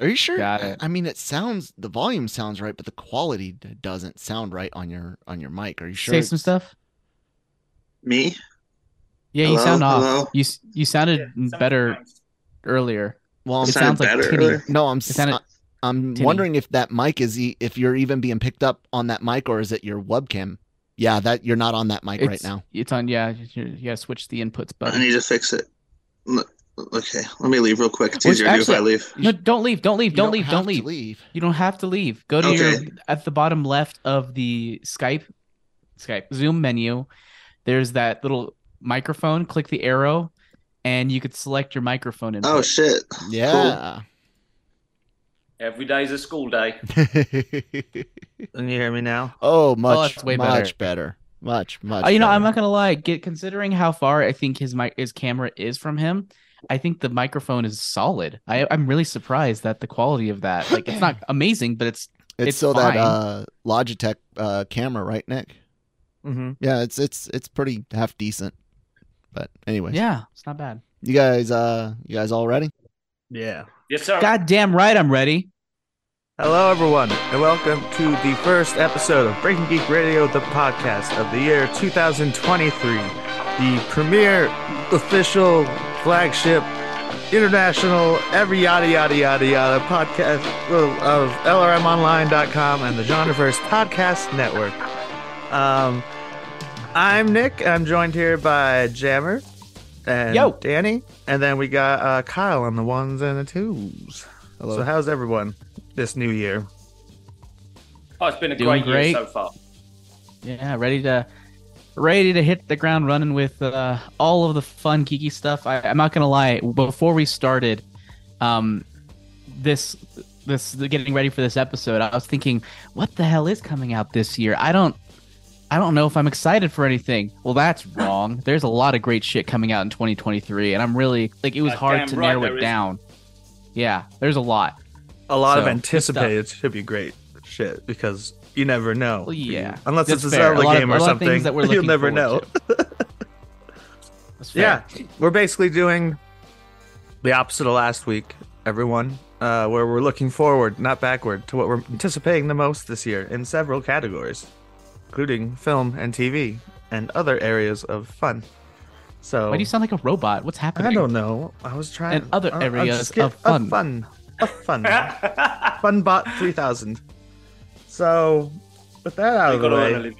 Are you sure? Got it. I mean, it sounds the volume sounds right, but the quality doesn't sound right on your on your mic. Are you sure? Say some stuff. Me? Yeah, you Hello? sound Hello? off. You you sounded better earlier. well, I'm It sounds like better tinny. earlier. no, I'm sounded I'm tinny. wondering if that mic is e- if you're even being picked up on that mic or is it your webcam? Yeah, that you're not on that mic right now. It's on. Yeah, you, you gotta switch the inputs button. I need to fix it. L- Okay, let me leave real quick. It's Which easier to do if I leave. No, don't leave. Don't leave. You Don't leave. Don't leave. leave. You don't have to leave. Go to your at the bottom left of the Skype Skype Zoom menu. There's that little microphone. Click the arrow, and you could select your microphone input. Oh shit! Yeah. Every day is a school day. Can you hear me now? oh, much oh, that's way much better. Much much. Oh, you know, better. I'm not gonna lie. Get considering how far I think his mic, his camera is from him. I think the microphone is solid. I, I'm really surprised that the quality of that, like, it's not amazing, but it's It's, it's still fine. that uh Logitech uh camera, right, Nick? Mm-hmm. Yeah, it's it's it's pretty half decent. But anyway, yeah, it's not bad. you guys uh you guys all ready? Yeah. Yes, sir. God damn right, I'm ready. Hello, everyone, and welcome to the first episode of Breaking Geek Radio, the podcast of the year 2023, the premier official flagship international every yada yada yada yada podcast of LRMOnline.com and the Genreverse Podcast Network. Um, I'm Nick. I'm joined here by Jammer and Yo. Danny, and then we got uh, Kyle on the ones and the twos. Hello. So how's everyone this new year? Oh, it's been a Doing great, great. year so far. Yeah, ready to ready to hit the ground running with uh, all of the fun geeky stuff. I, I'm not gonna lie. Before we started, um, this this getting ready for this episode, I was thinking, what the hell is coming out this year? I don't. I don't know if I'm excited for anything. Well, that's wrong. There's a lot of great shit coming out in 2023, and I'm really like it was Uh, hard to right narrow there it is. down. Yeah, there's a lot. A lot of So, good anticipated should be great shit because you never know. Well, yeah, unless that's it's a fair. Zelda lot of- game a or lot of things something, that we're you'll never know. That's fair. Yeah, we're basically doing the opposite of last week, everyone. Uh, where we're looking forward, not backward, to what we're anticipating the most this year in several categories, including film and TV and other areas of fun. So Why do you sound like a robot? What's happening? I don't know. I was trying. And other areas just get- of fun. fun, of fun, Funbot 3000. So, with that out of the gotta earn a way,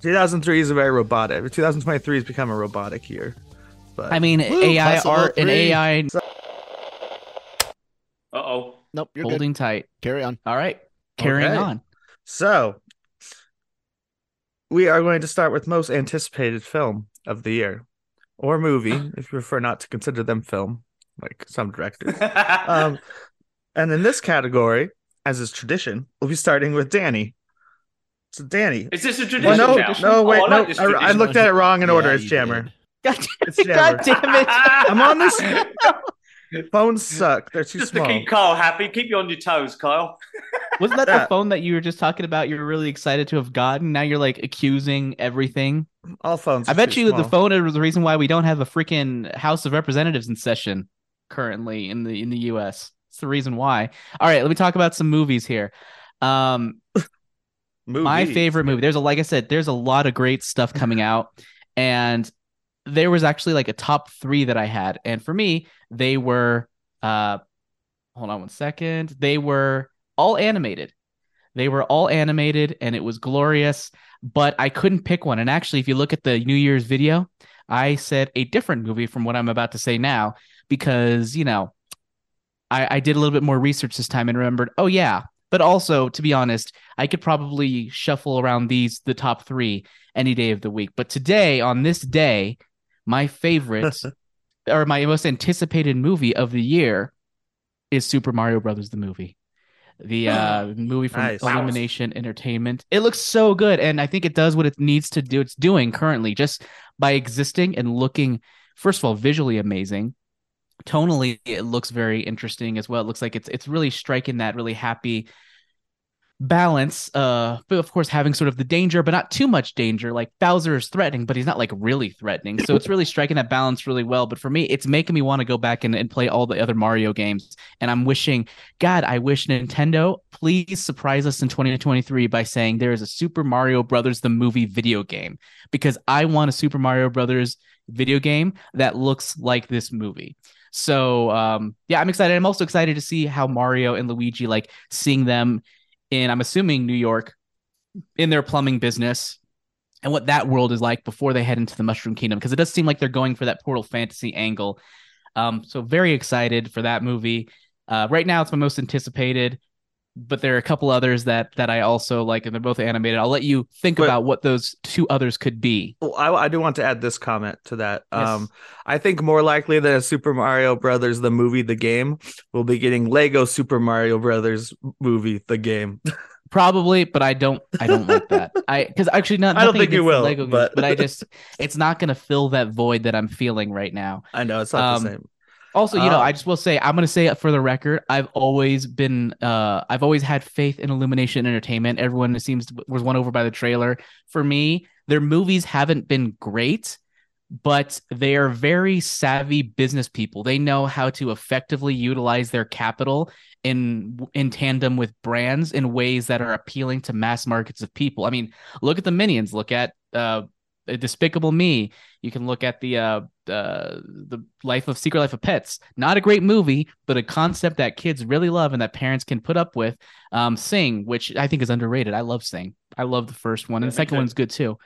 2003 is a very robotic. 2023 has become a robotic year. But I mean, Woo, AI possible art and three. AI Uh-oh. Nope, you're good. holding tight. Carry on. All right, carrying Okay. on. so we are going to start with most anticipated film of the year, or movie, if you prefer not to consider them film, like some directors. um, and in this category, as is tradition, we'll be starting with Danny. So, Danny. is this a tradition Well, no, now? no, Oh, wait, I no. like I, I looked at it wrong in order. Yeah, It's Jammer. did. God, It's God Jammer. damn it! I'm on this. Phones suck. They're too Just small. to keep Kyle happy. Keep you on your toes, Kyle. Wasn't that Yeah. the phone that you were just talking about? You were really excited to have gotten. Now you're like accusing everything. All phones. I bet too you the phone is the reason why we don't have a freaking House of Representatives in session currently in the in the U.S. It's the reason why. All right, let me talk about some movies here. Um, my favorite movie. There's a like I said, there's a lot of great stuff coming out, and there was actually like a top three that I had, and for me, they were uh, hold on one second. They were all animated. They were all animated, and it was glorious. But I couldn't pick one. And actually, if you look at the New Year's video, I said a different movie from what I'm about to say now because you know I, I did a little bit more research this time and remembered. Oh yeah, but also to be honest, I could probably shuffle around these the top three any day of the week. But today, on this day, my favorite or my most anticipated movie of the year is Super Mario Brothers the movie. The uh movie from Nice. Illumination Entertainment. It looks so good and I think it does what it needs to do. It's doing currently just by existing and looking first of all visually amazing. Tonally it looks very interesting as well. It looks like it's it's really striking that really happy balance uh but of course having sort of the danger but not too much danger. Like bowser is threatening but he's not like really threatening. So it's really striking that balance really well. But for me it's making me want to go back and, and play all the other mario games. And i'm wishing god i wish nintendo please surprise us in 2023 by saying there is a super mario brothers the movie video game. Because i want a super mario brothers video game that looks like this movie so um yeah i'm excited i'm also excited to see how mario and luigi like seeing them in I'm assuming New York in their plumbing business and what that world is like before they head into the Mushroom Kingdom because it does seem like they're going for that portal fantasy angle. Um, so very excited for that movie. Uh, right now, it's my most anticipated, but there are a couple others that that I also like, and they're both animated. I'll let you think But- about what those two others could be. Well, I, I do want to add this comment to that. Yes. Um, I think more likely than a Super Mario Brothers the movie, the game, we'll be getting Lego Super Mario Brothers movie, the game. Probably, but I don't. I don't like that. I because actually not. I don't think you will, Lego games, but- but I just it's not going to fill that void that I'm feeling right now. I know it's not Um, the same. Also, you know, Um, I just will say I'm going to say it for the record. I've always been, uh, I've always had faith in Illumination Entertainment. Everyone seems to, was won over by the trailer. For me, their movies haven't been great, but they are very savvy business people. They know how to effectively utilize their capital in in tandem with brands in ways that are appealing to mass markets of people. I mean, look at the Minions. Look at uh, Despicable Me. You can look at the uh, uh, the Life of Secret Life of Pets. Not a great movie, but a concept that kids really love and that parents can put up with. Um, Sing, which I think is underrated. I love Sing. I love the first one, and the second one's good too.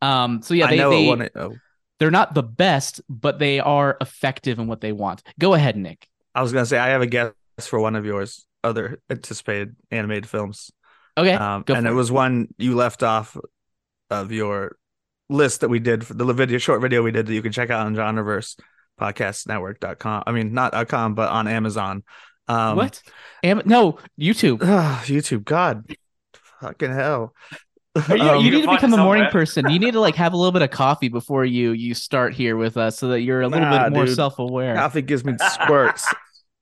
Um, so yeah, they, know they it won it. Oh, they're not the best, but they are effective in what they want. Go ahead, Nick. I was gonna say I have a guess for one of yours other anticipated animated films. Okay, Um, and it it. was one you left off of your list that we did for the video short video we did that you can check out on genreverse podcastnetwork.com. I mean not .com but on Amazon. Um what? Am- no, YouTube. YouTube, God. Fucking hell. You, you Um, need to become a morning somewhere. person. You need to like have a little bit of coffee before you you start here with us, so that you're a little Nah, bit more dude. self aware. Coffee gives me squirts.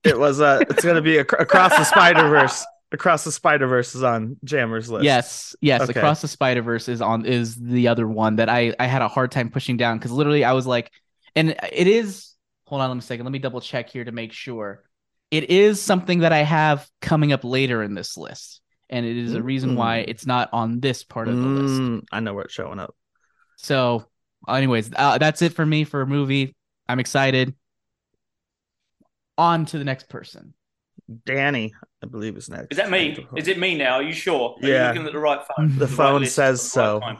it was uh it's gonna be ac- across the Spider Verse. Across the Spider Verse is on Jammer's list. Yes, yes. Okay. Across the Spider Verse is on is the other one that I I had a hard time pushing down because literally I was like, and it is. Hold on, let me second. Let me double check here to make sure. It is something that I have coming up later in this list, and it is a reason why Mm. it's not on this part of the list. Mm, I know where it's showing up. So, anyways, uh, that's it for me for a movie. I'm excited. On to the next person. Danny, I believe is next. Is that me? Is it me now? Are you sure? Are Yeah. you looking at the right phone? The right phone list says at the right so. time?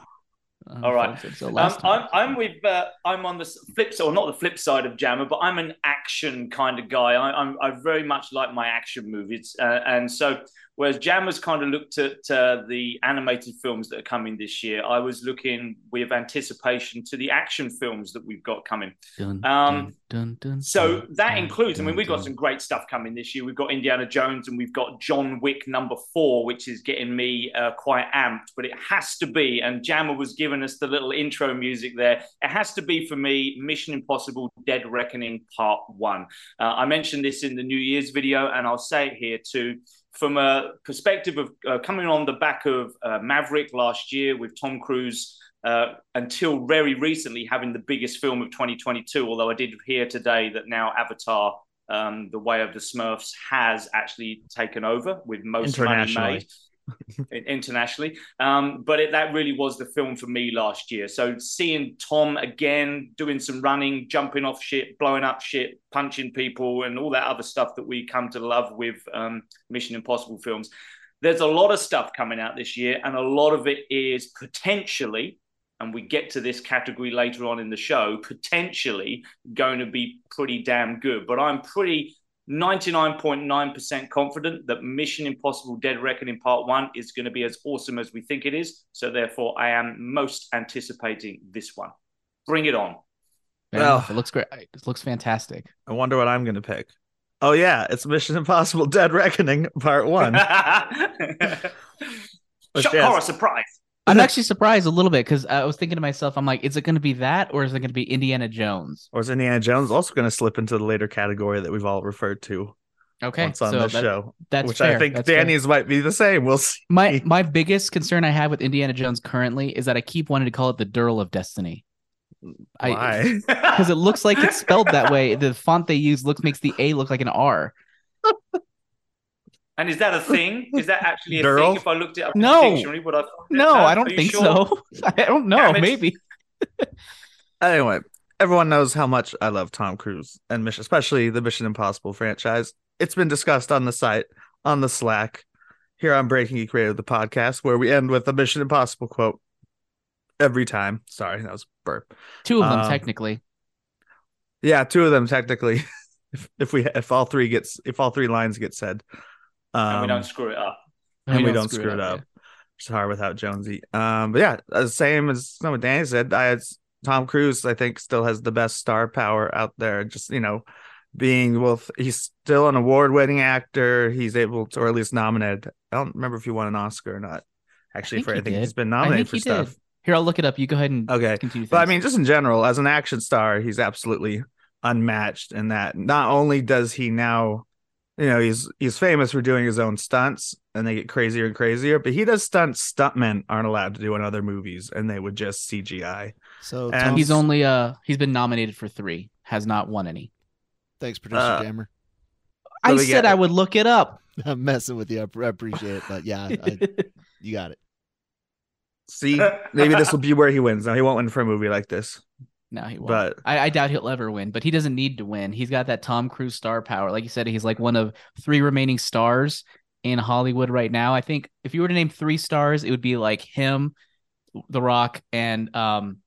Uh, All right. so Um, last time. I'm, I'm with uh, I'm on the flip side, or not the flip side of Jammer, but I'm an action kind of guy. I, I'm I very much like my action movies, uh, and so whereas Jammer's kind of looked at uh, the animated films that are coming this year, I was looking with anticipation to the action films that we've got coming. Dun, um, dun, dun, So that includes, I mean, we've got some great stuff coming this year. We've got Indiana Jones and we've got John Wick number four, which is getting me uh, quite amped. But it has to be, and Jammer was giving us the little intro music there. It has to be for me Mission Impossible Dead Reckoning Part One. Uh, I mentioned this in the New Year's video, and I'll say it here too. From a perspective of uh, coming on the back of uh, Maverick last year with Tom Cruise, uh, until very recently having the biggest film of 2022. Although I did hear today that now Avatar, um, The Way of the Smurfs, has actually taken over with most money made internationally. Um, but it, that really was the film for me last year. So seeing Tom again doing some running, jumping off shit, blowing up shit, punching people, and all that other stuff that we come to love with um, Mission Impossible films. There's a lot of stuff coming out this year, and a lot of it is potentially, and we get to this category later on in the show, potentially going to be pretty damn good. But I'm pretty 99.9% confident that Mission Impossible Dead Reckoning Part 1 is going to be as awesome as we think it is. So therefore, I am most anticipating this one. Bring it on. Fair Well- it looks great. It looks fantastic. I wonder what I'm gonna pick. Oh yeah, it's Mission Impossible Dead Reckoning Part One. Shock yes. horror surprise. I'm actually surprised a little bit because I was thinking to myself, I'm like, is it going to be that or is it going to be Indiana Jones? or is Indiana Jones also gonna slip into the later category that we've all referred to? Okay, once on so this that- show, that's which fair. I think That's fair. Danny's might be the same. We'll see. My my biggest concern I have with Indiana Jones currently is that I keep wanting to call it the Durl of Destiny. Why? because it looks like it's spelled that way. The font they use looks makes the A look like an R. And is that a thing? Is that actually a Durl? thing? If I looked it up in No. the dictionary, would I? No, I don't think sure? so. I don't know. Damn. Maybe. Anyway, everyone knows how much I love Tom Cruise and Mission, especially the Mission Impossible franchise. It's been discussed on the site, on the Slack, here on Breaking Geek Radio, the podcast, where we end with a Mission Impossible quote every time. Sorry, that was a burp. Two of them Um, technically. Yeah, two of them technically. if, if we if all three gets if all three lines get said, um, And we don't screw it up. and we don't screw it up. It's hard without Jonesy. Um, but yeah, the same as some of Danny said. I had Tom Cruise. I think still has the best star power out there. Just you know, being both. He's still an award-winning actor. He's able to, or at least nominated. I don't remember if he won an Oscar or not. Actually, think for he I think did. he's been I nominated think for he stuff. did. Here, I'll look it up. You go ahead and Okay, continue. but I mean, just in general, as an action star, he's absolutely unmatched in that. Not only does he now, you know, he's he's famous for doing his own stunts, and they get crazier and crazier. But he does stunts stuntmen aren't allowed to do in other movies, and they would just CGI. So And Tom's- he's only uh he's been nominated for three, has not won any. thanks, producer uh, Jammer. I said get- I would look it up. I'm messing with you. I I appreciate it, but yeah, I, you got it. See, maybe this will be where he wins. Now he won't win for a movie like this. No, he won't. But- I, I doubt he'll ever win. But he doesn't need to win. He's got that Tom Cruise star power. Like you said, he's like one of three remaining stars in Hollywood right now. I think if you were to name three stars, it would be like him, The Rock, and um,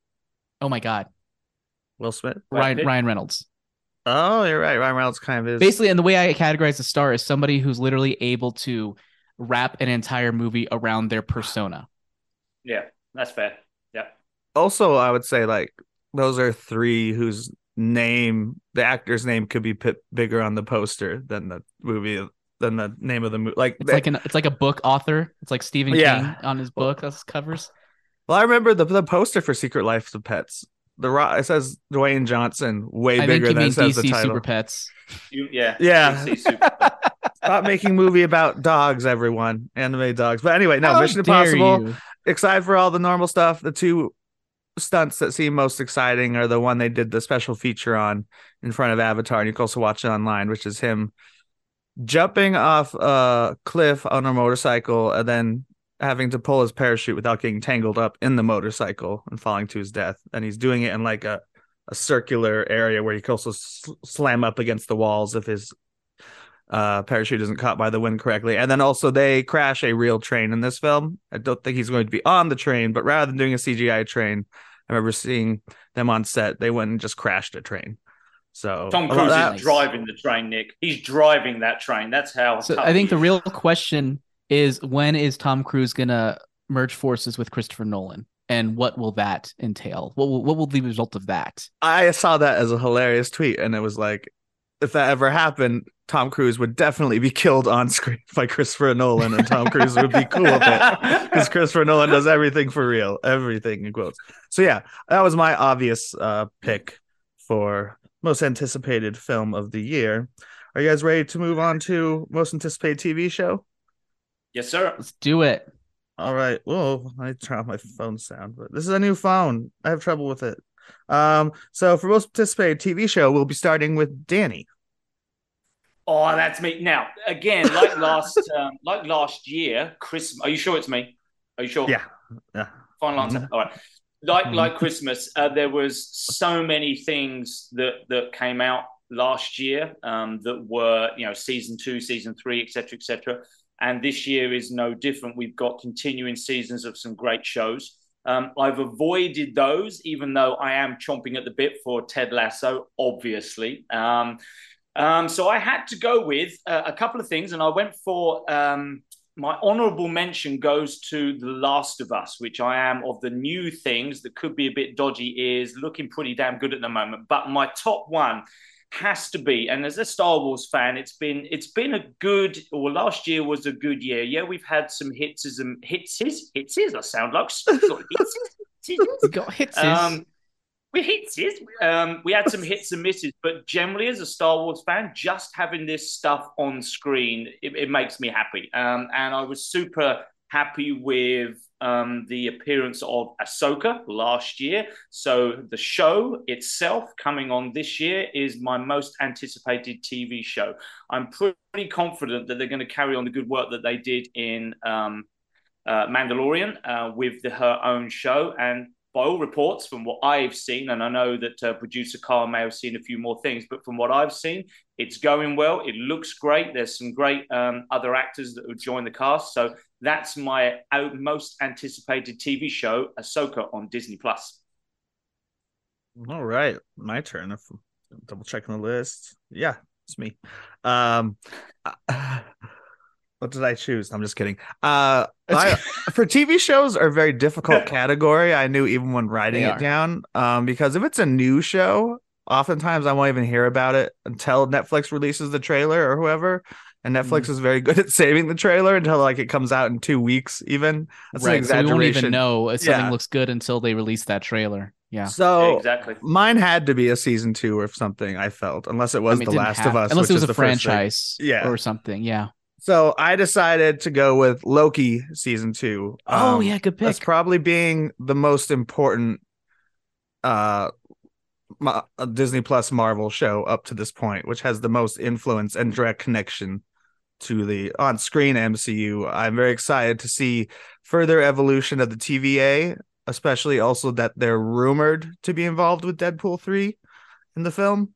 oh my God, Will Smith. Ryan Pitt? Ryan Reynolds. Oh, you're right. Ryan Reynolds kind of is. Basically, and the way I categorize a star is somebody who's literally able to wrap an entire movie around their persona. Yeah, that's fair. Yeah. also, I would say like those are three whose name, the actor's name, could be put bigger on the poster than the movie, than the name of the movie. Like, It's like an it's like a book author. It's like Stephen Yeah. King on his book. That's covers. well, I remember the the poster for Secret Life of Pets. The Rock it says Dwayne Johnson way I think bigger you than mean it says the title. Super Pets. You, yeah. Yeah. DC Stop making movie about dogs, everyone. Anime dogs. But anyway, no, How Mission dare Impossible. you. Excited for all the normal stuff. The two stunts that seem most exciting are the one they did the special feature on in front of Avatar, and you can also watch it online, which is him jumping off a cliff on a motorcycle and then having to pull his parachute without getting tangled up in the motorcycle and falling to his death. And he's doing it in like a, a circular area where he can also sl- slam up against the walls if his uh, parachute isn't caught by the wind correctly. And then also they crash a real train in this film. I don't think he's going to be on the train, but rather than doing a CGI train, I remember seeing them on set. They went and just crashed a train. So Tom I love Cruise that. is driving the train, Nick. He's driving that train. That's how. So I think the real question is when is Tom Cruise gonna merge forces with Christopher Nolan, and what will that entail? What will, what will the result of that? I saw that as a hilarious tweet, and it was like, if that ever happened, Tom Cruise would definitely be killed on screen by Christopher Nolan, and Tom Cruise would be cool with it because Christopher Nolan does everything for real, everything in quotes. So yeah, that was my obvious uh, pick for most anticipated film of the year. Are you guys ready to move on to most anticipated TV show? Yes, sir. Let's do it. All right. Well, I turn off my phone sound, but this is a new phone. I have trouble with it. Um, so for most anticipated TV show, we'll be starting with Danny. Oh, that's me. Now, again, like last, um, like last year, Christmas. Are you sure it's me? Are you sure? Yeah. Yeah. Final answer. Mhm. All right. Like Mhm. like Christmas, uh, there was so many things that that came out last year um, that were you know season two, season three, etc., etc. And this year is no different. We've got continuing seasons of some great shows. Um, I've avoided those, even though I am chomping at the bit for Ted Lasso, obviously. Um, um, so I had to go with uh, a couple of things, and I went for um, my honorable mention goes to The Last of Us, which I am of the new things that could be a bit dodgy, is looking pretty damn good at the moment. But my top one has to be, and as a Star Wars fan, it's been it's been a good, or last year was a good year. Yeah, we've had some hits and hitses, hitses. I sound like. You got hits. Um, we hits it. Um, we had some hits and misses, but generally, as a Star Wars fan, just having this stuff on screen it, it makes me happy. Um, and I was super happy with um, the appearance of Ahsoka last year. So the show itself coming on this year is my most anticipated TV show. I'm pretty confident that they're going to carry on the good work that they did in um, uh, Mandalorian uh, with the, her own show. And by all reports, from what I've seen, and I know that uh, producer Carl may have seen a few more things, but from what I've seen, it's going well. It looks great. There's some great um, other actors that have joined the cast. So that's my most anticipated TV show, Ahsoka on Disney Plus. All right, my turn. If double checking the list, yeah, it's me. Um, what did I choose? I'm just kidding. Uh, I, for TV shows are a very difficult category. I knew even when writing They it are. down, um, because if it's a new show, oftentimes I won't even hear about it until Netflix releases the trailer or whoever. And Netflix Mm-hmm. is very good at saving the trailer until like it comes out in two weeks. Even that's an right. So we won't even know if something Yeah. looks good until they release that trailer. Yeah. So exactly. mine had to be a season two or something. I felt unless it I was mean, it The Last have- of Us, unless which it was is a the franchise, Yeah. or something. Yeah. So I decided to go with Loki season two. oh Um, yeah, good pick. That's probably being the most important uh Ma- uh, Disney Plus Marvel show up to this point, which has the most influence and direct connection to the on-screen MCU. I'm very excited to see further evolution of the TVA, especially also that they're rumored to be involved with Deadpool 3 in the film.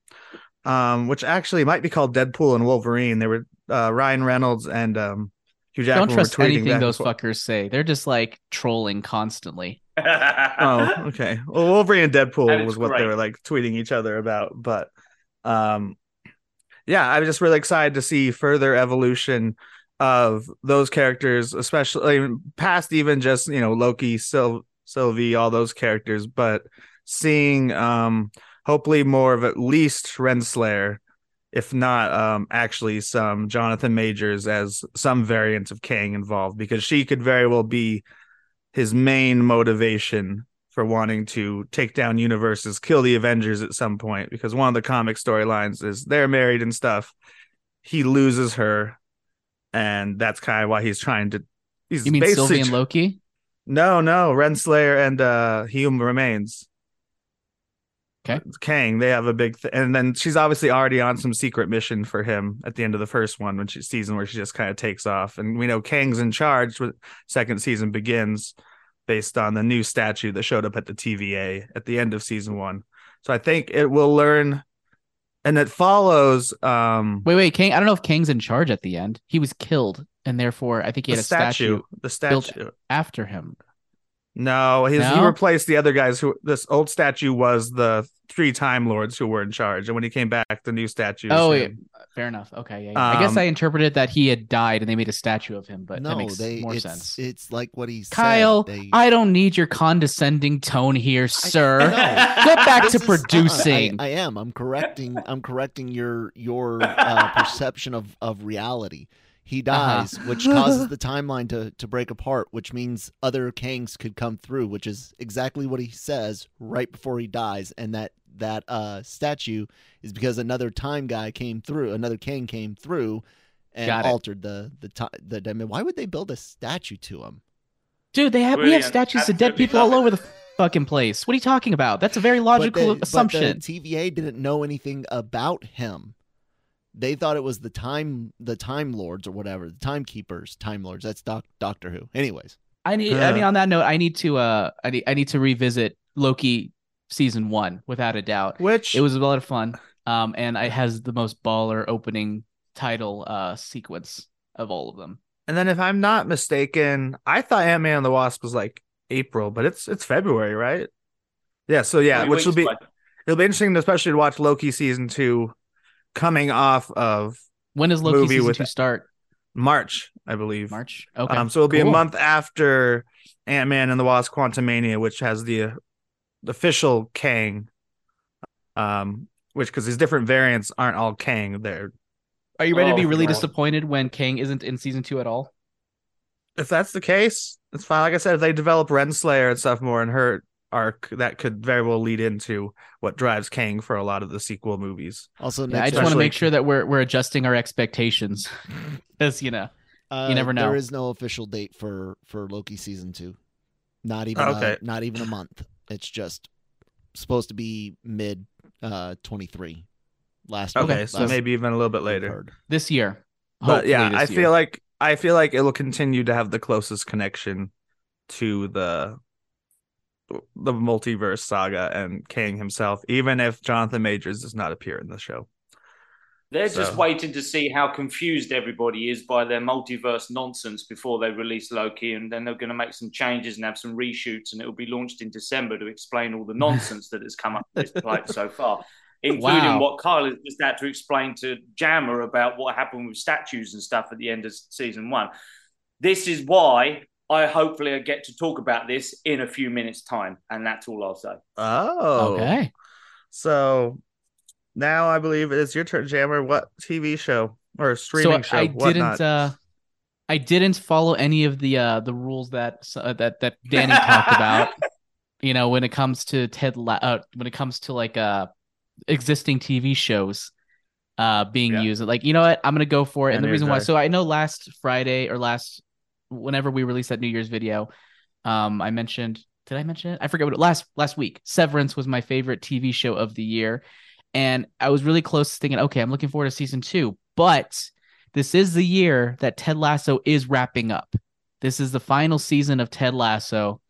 Um, which actually might be called Deadpool and Wolverine. They were uh, Ryan Reynolds and um, Hugh Jackman Don't trust were tweeting anything those fuckers say. They're just like trolling constantly. Oh, okay. Well, Wolverine and Deadpool was what they were like tweeting each other about, but um yeah, I'm just really excited to see further evolution of those characters, especially past even just, you know, Loki, Syl- Sylvie, all those characters, but seeing um hopefully more of at least Renslayer, if not um actually some Jonathan Majors as some variant of Kang involved, because she could very well be his main motivation for wanting to take down universes, kill the Avengers at some point, because one of the comic storylines is they're married and stuff. He loses her, and that's kind of why he's trying to. He's You mean basically Sylvie and Loki? no, no, Renslayer and uh He Who Remains. Okay. Kang, they have a big th- and then she's obviously already on some secret mission for him at the end of the first one when she season where she just kind of takes off. And we know Kang's in charge when second season begins based on the new statue that showed up at the TVA at the end of season one. So I think it will learn and it follows um Wait, wait, King. I don't know if Kang's in charge at the end. He was killed, and therefore I think he had a statue, statue. The built- statue. after him. No, his he replaced the other guys who this old statue was the three time lords who were in charge. And when he came back, the new statue. Oh, yeah. fair enough. Okay, yeah. yeah. I guess Um, I interpreted that he had died, and they made a statue of him. But that no, makes they more it's, sense. It's like what he Kyle, said. They, I don't need your condescending tone here, sir. no. Get back to is- producing. I, I am. I'm correcting. I'm correcting your your uh, perception of of reality. He Uh-huh. dies, which causes the timeline to to break apart, which means other Kangs could come through, which is exactly what he says right before he dies, and that that uh statue is because another time guy came through, another Kang came through, and altered the the time. The dimension. Why would they build a statue to him? Dude, they have we have statues of dead people all over the fucking place. What are you talking about? That's a very logical but the, assumption. But the TVA didn't know anything about him. They thought it was the time, the Time Lords or whatever, the Timekeepers, Time Lords. That's doc, Doctor Who. Anyways, I need. I mean, on that note, I need to. Uh, I need. I need to revisit Loki season one without a doubt. Which It was a lot of fun. Um, and it has the most baller opening title uh sequence of all of them. and then if I'm not mistaken, I thought Ant Man and the Wasp was like April, but it's it's February, right? Yeah, so yeah, Three which will be away. it'll be interesting, especially to watch Loki season two coming off of When does Loki Movie season with- two start? March, I believe. March. Okay. Um, so it'll be a month after Ant Man and the Wasp: Quantumania, which has the, uh, the official Kang. Um, which because these different variants aren't all Kang. They're Are you ready to be Oh, really God. disappointed when Kang isn't in season two at all? if that's the case, it's fine. Like I said, if they develop Renslayer and stuff more and her arc that could very well lead into what drives Kang for a lot of the sequel movies. Also, Yeah, I just want to make sure that we're we're adjusting our expectations, because you know. Uh, You never know. There is no official date for for Loki season two. Not even Okay. a, not even a month. It's just supposed to be mid uh 23. Last Okay, week- so last maybe even a little bit later. heard. this year. But yeah, I this feel like I feel like it'll continue to have the closest connection to the the multiverse saga and Kang himself, even if Jonathan Majors does not appear in the show. They're just waiting to see how confused everybody is by their multiverse nonsense before they release Loki, and then they're going to make some changes and have some reshoots, and it will be launched in December to explain all the nonsense that has come up this pipe so far, including Wow. what Kyle has just had to explain to Jammer about what happened with statues and stuff at the end of season one. This is why I hopefully get to talk about this in a few minutes' time, and that's all I'll say. Oh, Okay. So now I believe it is your turn, Jammer. What TV show or streaming so show? I whatnot? didn't. Uh, I didn't follow any of the uh, the rules that uh, that that Danny talked about. You know, when it comes to Ted, La- uh, when it comes to like uh existing TV shows uh being Yeah. used, like you know what, I'm gonna go for it. Yeah, and the reason did why, so I know last Friday or last whenever we released that New Year's video, um, I mentioned. Did I mention it? I forget what it, last last week. Severance was my favorite TV show of the year, and I was really close to thinking, okay, I'm looking forward to season two. But this is the year that Ted Lasso is wrapping up. This is the final season of Ted Lasso,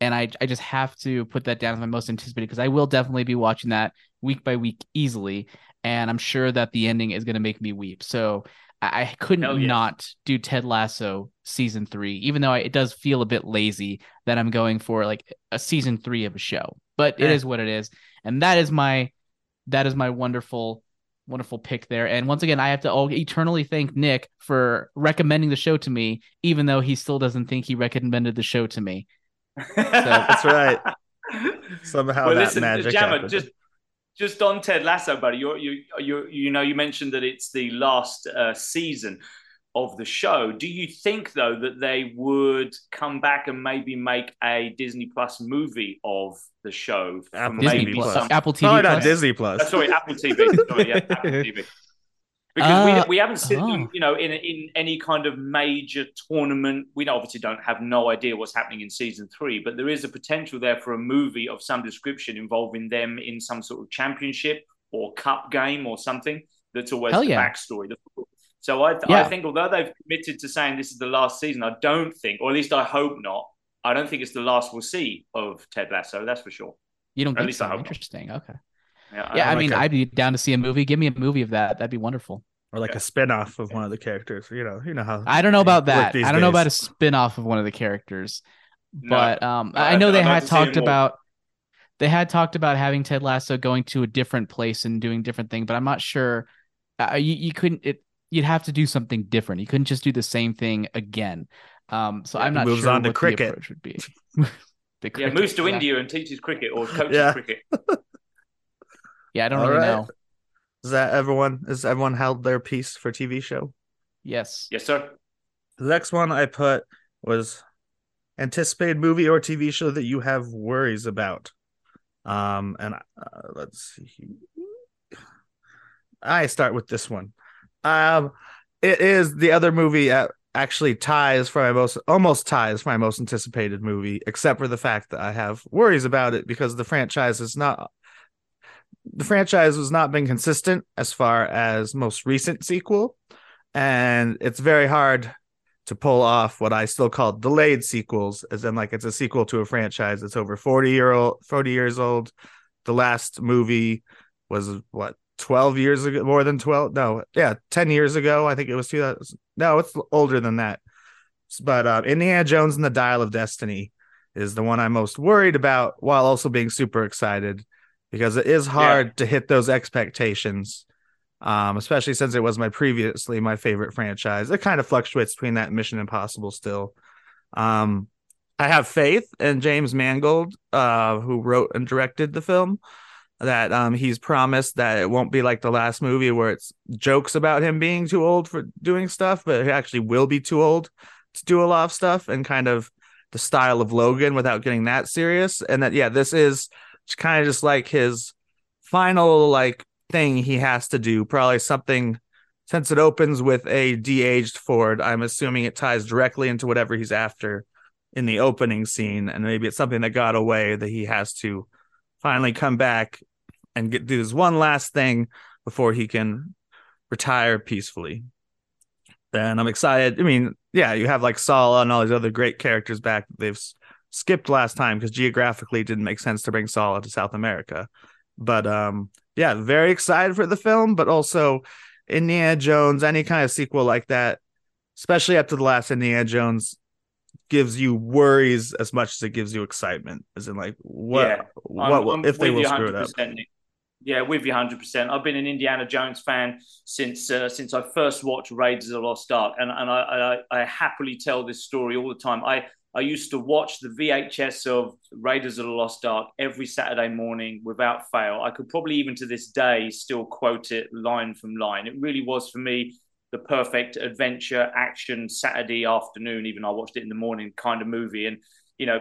and I I just have to put that down as my most anticipated because I will definitely be watching that week by week easily, and I'm sure that the ending is going to make me weep. So I, I couldn't Hell yes. not do Ted Lasso season three, even though I, it does feel a bit lazy that I'm going for like a season three of a show. But it Eh. is what it is, and that is my that is my wonderful wonderful pick there. And once again, I have to all eternally thank Nick for recommending the show to me, even though he still doesn't think he recommended the show to me. That's right. Somehow well, that listen, magic Jammer, happened. just just on Ted Lasso, buddy. You you you you know you mentioned that it's the last uh, season of the show. Do you think though that they would come back and maybe make a Disney Plus movie of the show? Apple Disney maybe TV Plus, some- Apple TV Probably Plus. not Disney Plus. Uh, sorry, Apple TV. Sorry, yeah, Apple TV. Because Uh, we, we haven't seen oh. them, you know, in in any kind of major tournament. We obviously don't have no idea what's happening in season three, but there is a potential there for a movie of some description involving them in some sort of championship or cup game or something. That's always Hell the yeah. backstory. So I, Yeah. I think although they've committed to saying this is the last season, I don't think, or at least I hope not. I don't think it's the last we'll see of Ted Lasso. That's for sure. You don't At think least so? hope not. Interesting. Okay. Yeah, Yeah, I like mean, a- I'd be down to see a movie. Give me a movie of that. That'd be wonderful. or like a spin-off of one of the characters. You know, you know how I don't know about that. I don't know about a days. spin-off of one of the characters. No. But um No, I I'd- know they I'd had to see it talked about they had talked about having Ted Lasso going to a different place and doing different thing, but I'm not sure uh, you, you couldn't it you'd have to do something different. You couldn't just do the same thing again. Um so Yeah, I'm not moves sure on to what the approach would be. The Yeah, moves to yeah. India and teaches cricket or coaches Yeah. cricket. Yeah, I don't All really right. know. Is that everyone? Is everyone held their piece for TV show? Yes. Yes, sir. The next one I put was anticipated movie or TV show that you have worries about. Um, and uh, let's see. I start with this one. Um, it is the other movie uh, actually ties for my most almost ties for my most anticipated movie, except for the fact that I have worries about it because the franchise is not the franchise has not been consistent as far as most recent sequel, and it's very hard to pull off what I still call delayed sequels, as in like it's a sequel to a franchise that's over 40 year old 40 years old. The last movie was what 12 years ago, more than 12. No, yeah, 10 years ago. I think it was 2000. No, it's older than that. But uh, Indiana Jones and the Dial of Destiny is the one I'm most worried about, while also being super excited because it is hard to hit those expectations um, especially since it was my previously my favorite franchise. It kind of fluctuates between that and Mission Impossible still. Um, I have faith in James Mangold, uh, who wrote and directed the film, that um, he's promised that it won't be like the last movie where it's jokes about him being too old for doing stuff, but he actually will be too old to do a lot of stuff and kind of the style of Logan without getting that serious. And that yeah, this is kind of just like his final like thing he has to do. Probably something since it opens with a de-aged Ford. I'm assuming it ties directly into whatever he's after in the opening scene, and maybe it's something that got away that he has to finally come back and get do this one last thing before he can retire peacefully. Then I'm excited. I mean, yeah, you have like Sallah and all these other great characters back. They've skipped last time because geographically it didn't make sense to bring Sallah to South America. But um, yeah, very excited for the film, but also Indiana Jones, any kind of sequel like that, especially after the last Indiana Jones, gives you worries as much as it gives you excitement. As in, like, what, Yeah, what, I'm- I'm if they will screw it up? Yeah, with you hundred percent. I've been an Indiana Jones fan since uh, since I first watched Raiders of the Lost Ark, and and I, I I happily tell this story all the time. I I used to watch the VHS of Raiders of the Lost Ark every Saturday morning without fail. I could probably even to this day still quote it line from line. It really was for me the perfect adventure action Saturday afternoon. Even I watched it in the morning kind of movie, and you know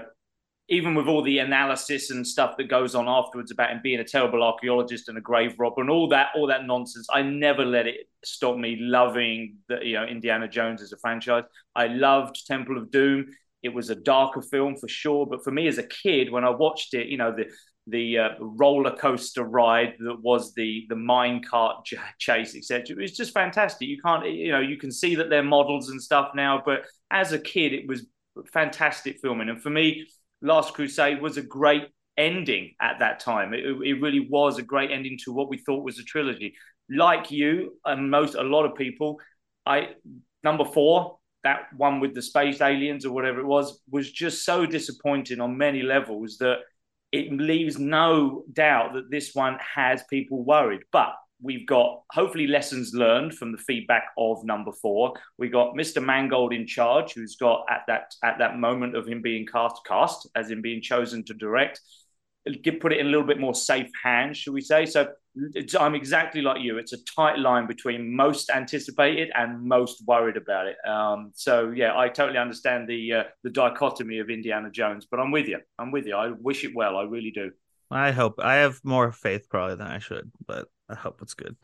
even with all the analysis and stuff that goes on afterwards about him being a terrible archaeologist and a grave robber and all that all that nonsense, I never let it stop me loving the you know Indiana Jones as a franchise. I loved Temple of Doom. It was a darker film for sure, but for me as a kid, when I watched it, you know the the uh, roller coaster ride that was the the mine cart ch- chase, etc. It was just fantastic. You can't, you know, you can see that they're models and stuff now, but as a kid, it was fantastic filming. And for me, Last Crusade was a great ending at that time. It, it really was a great ending to what we thought was a trilogy. Like you and most, a lot of people, I number four, that one with the space aliens or whatever it was, was just so disappointing on many levels that it leaves no doubt that this one has people worried. But we've got hopefully lessons learned from the feedback of number four. We got Mr. Mangold in charge, who's got at that at that moment of him being cast cast, as in being chosen to direct, put it in a little bit more safe hands, should we say? So I'm exactly like you. It's a tight line between most anticipated and most worried about it. Um, so yeah, I totally understand the uh, the dichotomy of Indiana Jones, but I'm with you. I'm with you. I wish it well. I really do. I hope I have more faith probably than I should, but I hope it's good.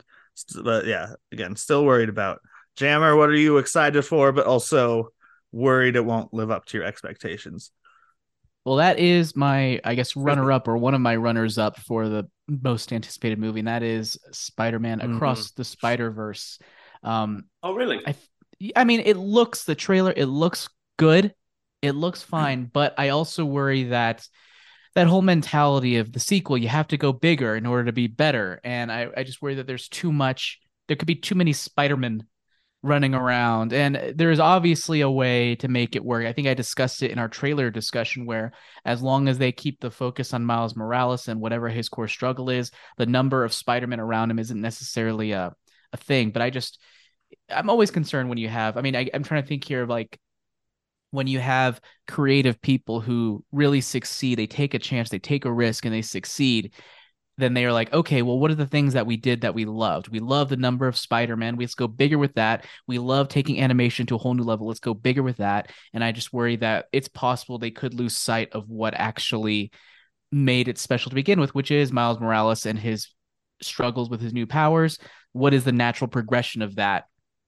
But yeah, again, still worried about Jammer. What are you excited for? But also worried it won't live up to your expectations. Well, that is my, I guess, runner up or one of my runners up for the most anticipated movie, and that is Spider Man Across the Spider Verse. Um, Oh really? I, I mean, it looks the trailer, it looks good, it looks fine, but I also worry that that whole mentality of the sequel, you have to go bigger in order to be better, and I, I just worry that there's too much. There could be too many Spider-Man running around, and there is obviously a way to make it work. I think I discussed it in our trailer discussion, where as long as they keep the focus on Miles Morales and whatever his core struggle is, the number of Spider-Man around him isn't necessarily a a thing. But I just I'm always concerned when you have. I mean, I, I'm trying to think here of like when you have creative people who really succeed, they take a chance, they take a risk, and they succeed. Then they are like, okay, well, what are the things that we did that we loved? We love the number of Spider-Man. Let's go bigger with that. We love taking animation to a whole new level. Let's go bigger with that. And I just worry that it's possible they could lose sight of what actually made it special to begin with, which is Miles Morales and his struggles with his new powers. What is the natural progression of that?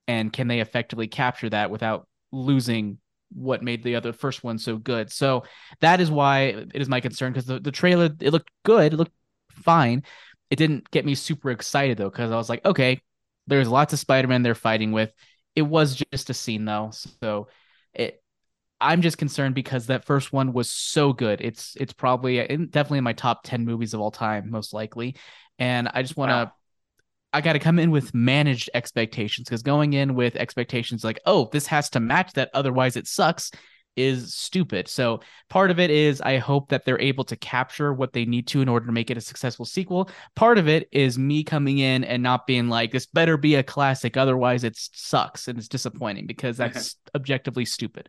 And can they effectively capture that without losing what made the other first one so good? So that is why it is my concern because the, the trailer, it looked good. It looked fine. It didn't get me super excited though, because I was like, okay, there's lots of Spider-Man they're fighting with. It was just a scene though. So it I'm just concerned because that first one was so good. It's it's probably in, definitely in my top 10 movies of all time most likely. And I just want to Wow. I got to come in with managed expectations because going in with expectations like, "Oh, this has to match that otherwise it sucks." Is stupid. So part of it is I hope that they're able to capture what they need to in order to make it a successful sequel. Part of it is me coming in and not being like this better be a classic otherwise it sucks and it's disappointing because that's objectively stupid.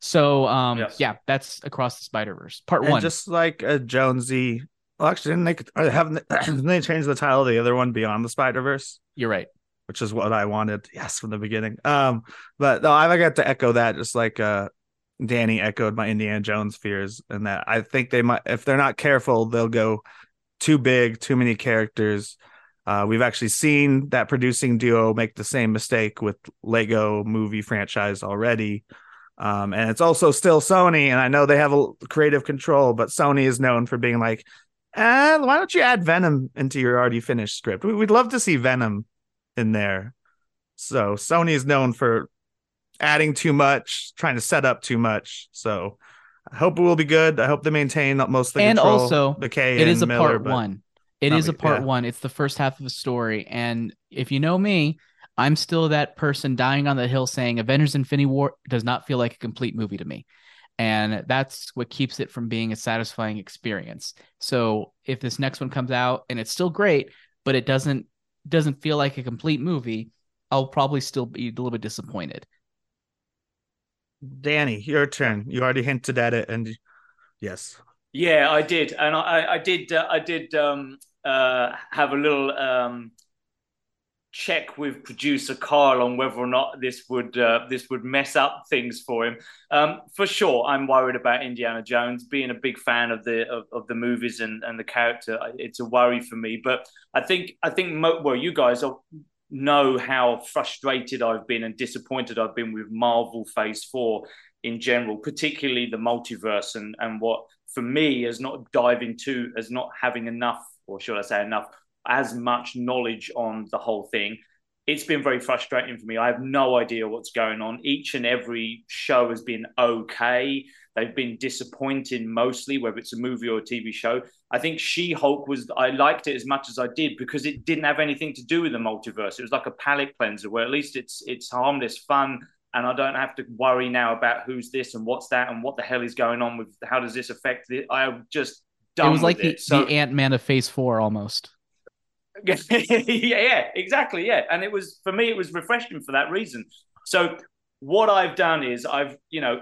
So um Yes. yeah, that's across the Spider-Verse. Part And 1. just like a Jonesy. Well, actually, didn't they haven't they, didn't they change the title of the other one Beyond the Spider Verse? You're right. which is what I wanted. Yes, from the beginning. Um, but no, I got to echo that. Just like uh, Danny echoed my Indiana Jones fears, and that I think they might, if they're not careful, they'll go too big, too many characters. Uh, we've actually seen that producing duo make the same mistake with Lego movie franchise already. Um, and it's also still Sony, and I know they have a creative control, but Sony is known for being like, eh, why don't you add Venom into your already finished script? We'd love to see Venom in there. So Sony is known for adding too much, trying to set up too much. So I hope it will be good. I hope they maintain most of the and control. also McKay it is a Miller, part one. It is a part yeah. one. It's the first half of a story. And if you know me, I'm still that person dying on the hill saying Avengers Infinity War does not feel like a complete movie to me. And that's what keeps it from being a satisfying experience. So if this next one comes out and it's still great, but it doesn't doesn't feel like a complete movie, I'll probably still be a little bit disappointed. Danny, your turn. You already hinted at it, and yes, Yeah, I did, and I, I did, uh, I did um, uh, have a little um, check with producer Carl on whether or not this would uh, this would mess up things for him. Um, for sure, I'm worried about Indiana Jones. Being a big fan of the of, of the movies and, and the character, it's a worry for me. But I think I think mo- well, you guys are, know how frustrated I've been and disappointed I've been with Marvel Phase Four in general, particularly the multiverse and and what for me as not diving to as not having enough, or should I say enough, as much knowledge on the whole thing. It's been very frustrating for me. I have no idea what's going on. Each and every show has been okay. They've been disappointing mostly, whether it's a movie or a TV show. I think She Hulk was, I liked it as much as I did because it didn't have anything to do with the multiverse. It was like a palate cleanser where at least it's it's harmless fun and I don't have to worry now about who's this and what's that and what the hell is going on with how does this affect it. I'm just it was like the. So, the Ant Man of Phase Four almost. yeah, yeah, exactly. Yeah. And it was, for me, it was refreshing for that reason. So, what I've done is I've, you know,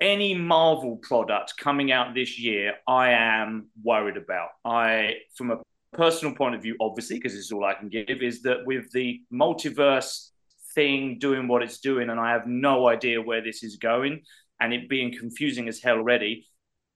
any Marvel product coming out this year, I am worried about. I, from a personal point of view, obviously, because this is all I can give, is that with the multiverse thing doing what it's doing, and I have no idea where this is going, and it being confusing as hell already.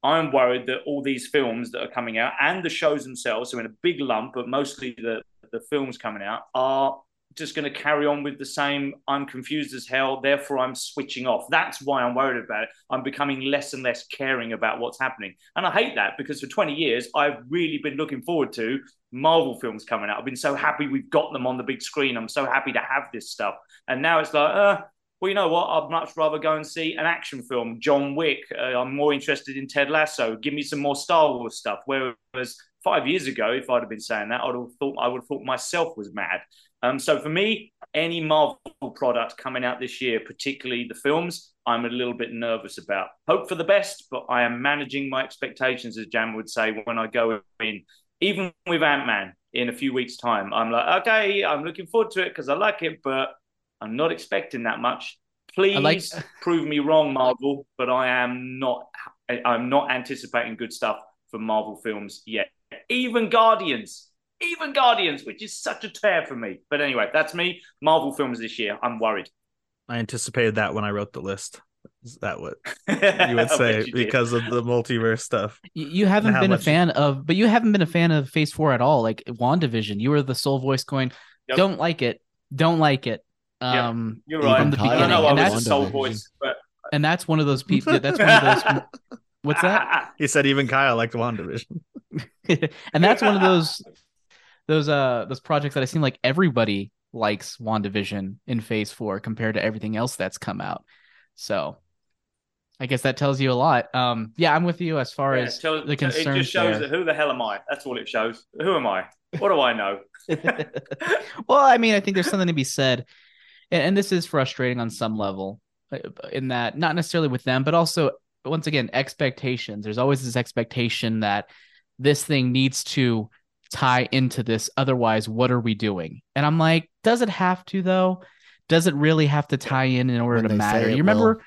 I'm worried that all these films that are coming out and the shows themselves, so in a big lump, but mostly the, the films coming out, are just going to carry on with the same I'm confused as hell, therefore I'm switching off. That's why I'm worried about it. I'm becoming less and less caring about what's happening. And I hate that because for 20 years, I've really been looking forward to Marvel films coming out. I've been so happy we've got them on the big screen. I'm so happy to have this stuff. And now it's like, uh, well, you know what? I'd much rather go and see an action film, John Wick. Uh, I'm more interested in Ted Lasso. Give me some more Star Wars stuff. Whereas five years ago, if I'd have been saying that, I'd have thought I would have thought myself was mad. Um, so for me, any Marvel product coming out this year, particularly the films, I'm a little bit nervous about. Hope for the best, but I am managing my expectations, as Jan would say, when I go in. Even with Ant Man in a few weeks' time, I'm like, okay, I'm looking forward to it because I like it, but I'm not expecting that much. Please like- prove me wrong, Marvel, but I am not. I'm not anticipating good stuff from Marvel films yet. Even Guardians, even Guardians, which is such a tear for me. But anyway, that's me. Marvel films this year. I'm worried. I anticipated that when I wrote the list. Is that what you you would say because of the multiverse stuff? You, you haven't how been a fan of, but you haven't been a fan of Phase Four at all. Like WandaVision, you were the sole voice going, Yep. "Don't like it, don't like it." Yep. Um, You're right. from the Kyle I don't know. beginning, I and was that's a soul voice, but and that's one of those people. That's one of those. What's that? He said even Kyle liked WandaVision. and that's one of those those uh those projects that I seem like everybody likes WandaVision in Phase Four compared to everything else that's come out. So, I guess that tells you a lot. Um, yeah, I'm with you as far Yeah, as tell- the concern. it just shows there. that who the hell am I? That's all it shows. Who am I? What do I know? well, I mean, I think there's something to be said, and, and this is frustrating on some level, uh, in that not necessarily with them, but also once again expectations. There's always this expectation that this thing needs to tie into this, otherwise, what are we doing? And I'm like, does it have to though? Does it really have to tie in in order When to matter? You remember? will.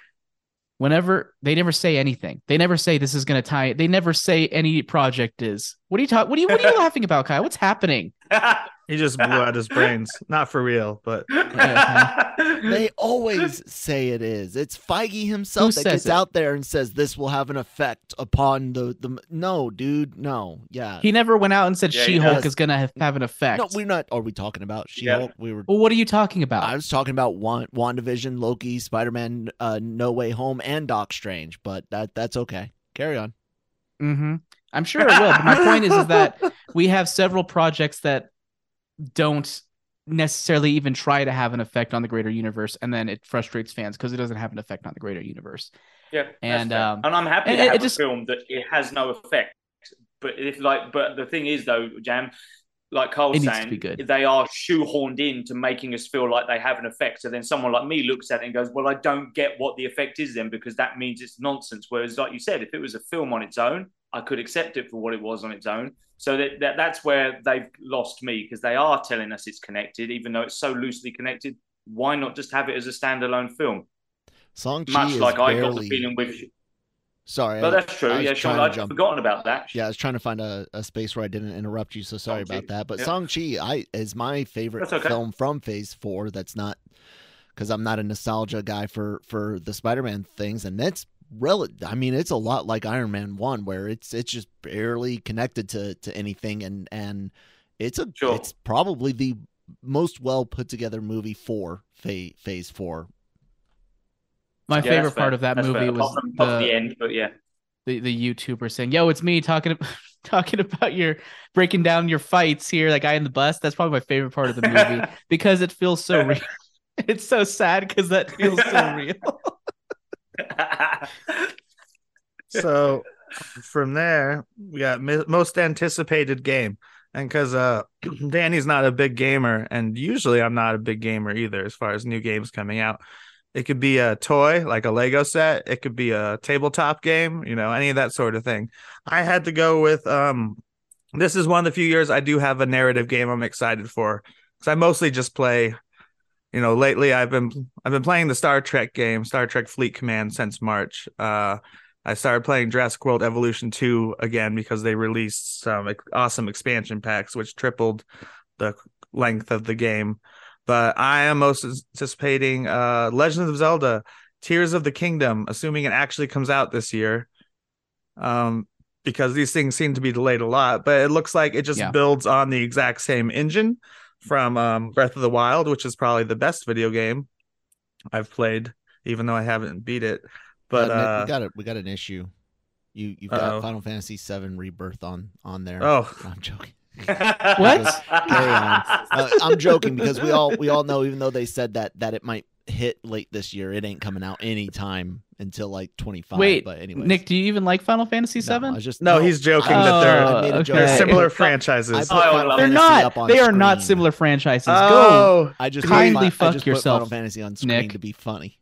Whenever they never say anything, they never say this is going to tie. They never say any project is. What are you talking? What are you? What are you laughing about, Kai? What's happening? He just blew out his brains. Not for real, but They always say it is. It's Feige himself Who that gets it? out there and says this will have an effect upon the the. No, dude, no, yeah. He never went out and said Yeah, She-Hulk has. is going to have, have an effect. no, we're not. Are we talking about She-Hulk? We were. well, what are you talking about? I was talking about Wan- WandaVision, Loki, Spider-Man, uh, No Way Home, and Doc Strange, but that that's okay. Carry on. hmm I'm sure it will. But my point is, is that we have several projects that don't necessarily even try to have an effect on the greater universe, and then it frustrates fans because it doesn't have an effect on the greater universe. Yeah, And, um, and I'm happy and to it- have it just- a film that it has no effect. But if like, but the thing is though, Jam, like Carl It needs to saying, be good. they are shoehorned in to making us feel like they have an effect. So then someone like me looks at it and goes, "Well, I don't get what the effect is then because that means it's nonsense." Whereas, like you said, if it was a film on its own, I could accept it for what it was on its own. So that, that that's where they've lost me because they are telling us it's connected, even though it's so loosely connected. Why not just have it as a standalone film? Shang-Chi Much is like I got the feeling with. Sorry, But I- that's true. Yeah, Sean, I'd jump- forgotten about that. Yeah, I was trying to find a, a space where I didn't interrupt you, so sorry about that. But Yeah. Shang-Chi, I is my favorite okay. film from Phase Four. That's not because I'm not a nostalgia guy for for the Spider-Man things, and that's rel. I mean, it's a lot like Iron Man One, where it's it's just barely connected to to anything, and and it's a Sure. it's probably the most well put together movie for Phase Phase Four. My Yeah, favorite part fair. of that That's movie fair. was from- from the, the end, but yeah. the the YouTuber saying, "Yo, it's me talking talking about your breaking down your fights here, that guy in the bus." That's probably my favorite part of the movie because it feels so real. It's so sad because that feels so real. So from there we got most anticipated game. And because uh danny's not a big gamer and usually i'm not a big gamer either as far as new games coming out. It could be a toy like a lego set. It could be a tabletop game you know any of that sort of thing. I had to go with um this is one of the few years i do have a narrative game i'm excited for. Because i mostly just play you know lately i've been i've been playing the star trek game star trek fleet command since march uh I started playing Jurassic World Evolution 2 again because they released some awesome expansion packs, which tripled the length of the game. But I am most anticipating uh, Legend of Zelda Tears of the Kingdom, assuming it actually comes out this year. Um, because these things seem to be delayed a lot, but it looks like it just Yeah. builds on the exact same engine from um, Breath of the Wild, which is probably the best video game I've played, even though I haven't beat it. But Yeah, Nick, uh, we got a we got an issue. You you've got Uh-oh. Final Fantasy VII Rebirth on on there. oh, No, I'm joking. What? Uh, I'm joking because we all we all know, even though they said that that it might hit late this year, it ain't coming out anytime until like 25. Wait, but anyway, Nick, do you even like Final Fantasy no, I was just No, he's joking that oh, they're- I made a Oh, they're okay. similar I franchises. put Oh, Final They're Fantasy not. up on They are not similar franchises. Go. oh, I just Kindly put, fi- I fuck just put yourself, Final Fantasy on screen Nick. to be funny.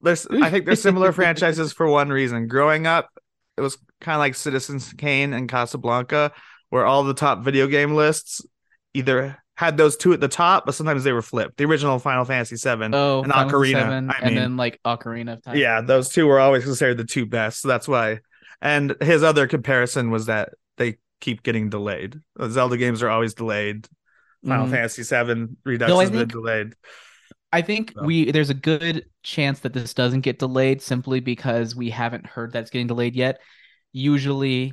there's, I think they're similar franchises for one reason. Growing up, it was kind of like Citizens Kane and Casablanca, where all the top video game lists either had those two at the top, but sometimes they were flipped. The original Final Fantasy VII Oh, and Final Ocarina. VII, I and then like Ocarina of Time. yeah, those two were always considered the two best. So that's why. And his other comparison was that they keep getting delayed. Zelda games are always delayed. Final Mhm. Fantasy VII Redux No, has been delayed. I think So. we there's a good chance that this doesn't get delayed simply because we haven't heard that it's getting delayed yet. Usually,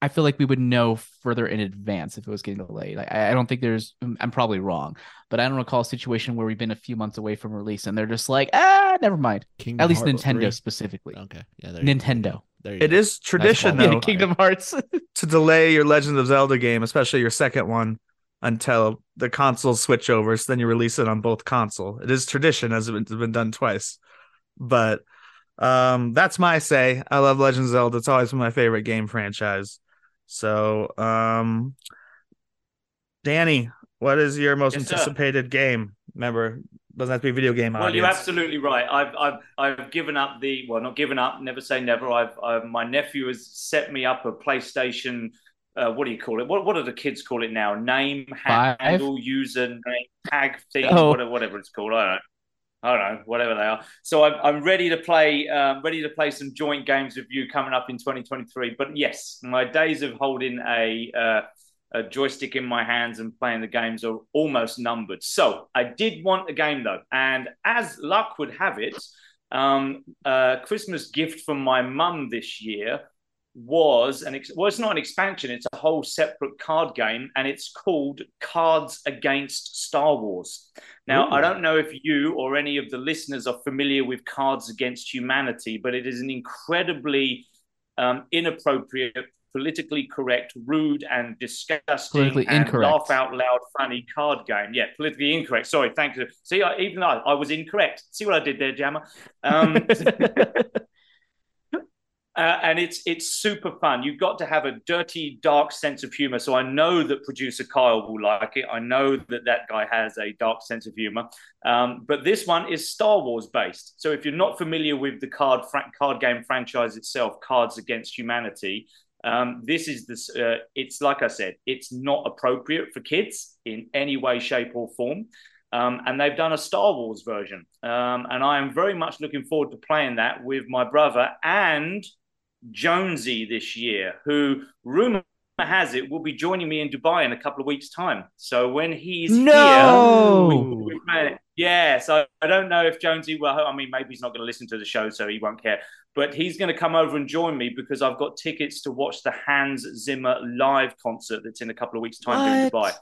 I feel like we would know further in advance if it was getting delayed. I, I don't think there's. I'm probably wrong, but I don't recall a situation where we've been a few months away from release and they're just like, ah, never mind. Kingdom At least Hearts Nintendo 3. specifically. Okay, yeah, there you go. Nintendo. There It go. is tradition, qualified. though, Yeah, Kingdom Hearts. to delay your Legend of Zelda game, especially your second one, until the consoles switch over. So then you release it on both console. It is tradition, as it's been done twice. But um, that's my say. I love Legend of Zelda. It's always been my favorite game franchise. So, um, Danny, what is your most Yes, sir. anticipated game? Remember, doesn't have to be a video game. Well, you're absolutely right. I've, I've, I've given up the well, not given up. Never say never. I've, i my nephew has set me up a PlayStation. Uh, what do you call it? What, what do the kids call it now? Name, Five? handle, user, name, tag thing, Oh. whatever, whatever it's called. I don't know. I don't know, whatever they are. So I'm, I'm ready to play, um, ready to play some joint games with you coming up in 2023. But yes, my days of holding a uh, a joystick in my hands and playing the games are almost numbered. So I did want a game though, and as luck would have it, um, a Christmas gift from my mum this year was an ex- well, it's not an expansion; it's a whole separate card game, and it's called Cards Against Star Wars. Now, Ooh. I don't know if you or any of the listeners are familiar with Cards Against Humanity, but it is an incredibly um, inappropriate, politically correct, rude, and disgusting, Politically and incorrect. laugh out loud, funny card game. Yeah, politically incorrect. Sorry, thank you. See, I, even I, I was incorrect. See what I did there, Jammer. Um, uh, and it's it's super fun. You've got to have a dirty, dark sense of humor. So I know that producer Kyle will like it. I know that that guy has a dark sense of humor. Um, but this one is Star Wars based. So if you're not familiar with the card card game franchise itself, Cards Against Humanity, um, this is this. Uh, it's like I said, it's not appropriate for kids in any way, shape, or form. Um, and they've done a Star Wars version, um, and I am very much looking forward to playing that with my brother and Jonesy this year, who rumor has it will be joining me in Dubai in a couple of weeks' time. So when he's No! here, we, we plan it. yeah. So I don't know if Jonesy. Well, I mean, maybe he's not going to listen to the show, so he won't care. But he's going to come over and join me because I've got tickets to watch the Hans Zimmer live concert that's in a couple of weeks' time here in Dubai.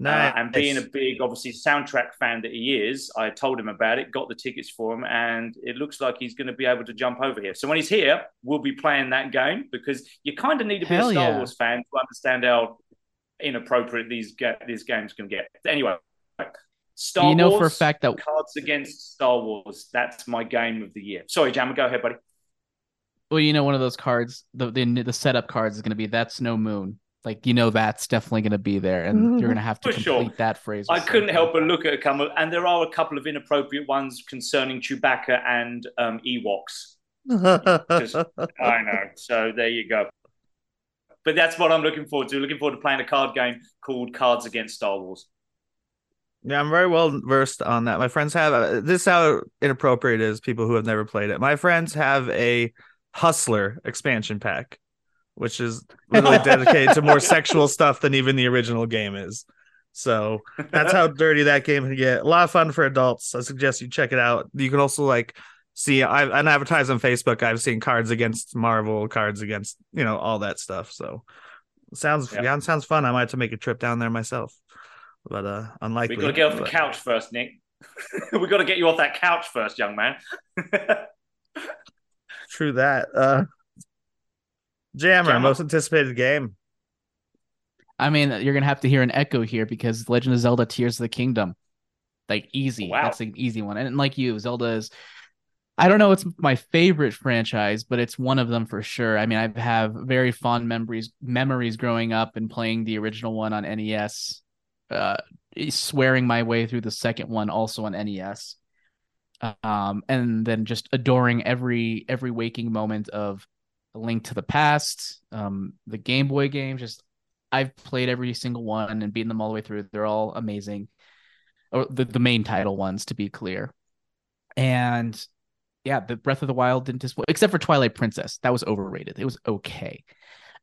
Nice. Uh, and being a big, obviously, soundtrack fan that he is, I told him about it, got the tickets for him, and it looks like he's going to be able to jump over here. So when he's here, we'll be playing that game because you kind of need to be Hell a Star yeah. Wars fan to understand how inappropriate these these games can get. Anyway, Star you know Wars, for a fact that Cards Against Star Wars. That's my game of the year. Sorry, Jammer, go ahead, buddy. well, you know, one of those cards, the the, the setup cards is going to be that's no moon. Like you know, that's definitely going to be there, and you're going to have to For sure. complete that phrase. I couldn't help but look at a couple, and there are a couple of inappropriate ones concerning Chewbacca and um, Ewoks. Just- I know. So there you go. But that's what I'm looking forward to. Looking forward to playing a card game called Cards Against Star Wars. Yeah, I'm very well versed on that. My friends have uh, this is how inappropriate it is. People who have never played it. My friends have a Hustler expansion pack, which is literally dedicated to more sexual stuff than even the original game is. So that's how dirty that game can get. A lot of fun for adults. I suggest you check it out. You can also like see I and advertise on Facebook. I've seen cards against Marvel, cards against you know all that stuff. So sounds Yeah. yeah, sounds fun. I might have to make a trip down there myself, but uh unlikely. We've got to get off the couch first, Nick. We've got to get you off that couch first, young man. True that. Uh Jammer, Jammer. most anticipated game. I mean, you're gonna have to hear an echo here because Legend of Zelda: Tears of the Kingdom, like easy. Wow. That's an easy one. And like you, Zelda is. I don't know. It's my favorite franchise, but it's one of them for sure. I mean, I have very fond memories memories growing up and playing the original one on NES, uh, swearing my way through the second one also on NES, um, and then just adoring every every waking moment of A Link to the Past, um, the Game Boy games. Just I've played every single one and beaten them all the way through. They're all amazing, or the the main title ones to be clear, and yeah, the Breath of the Wild didn't disappoint, except for Twilight Princess. That was overrated. It was okay.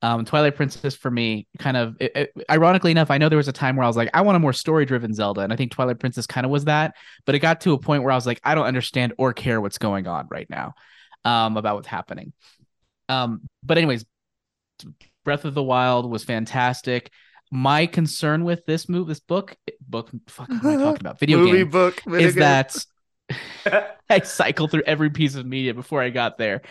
Um, Twilight Princess for me, kind of it, it- ironically enough, I know there was a time where I was like, I want a more story driven Zelda, and I think Twilight Princess kind of was that. But it got to a point where I was like, I don't understand or care what's going on right now, um, about what's happening. Um, but anyways, Breath of the Wild was fantastic. My concern with this move, this book, book, fuck, what am I talking about? Video Movie game book video is game. that I cycle through every piece of media before I got there.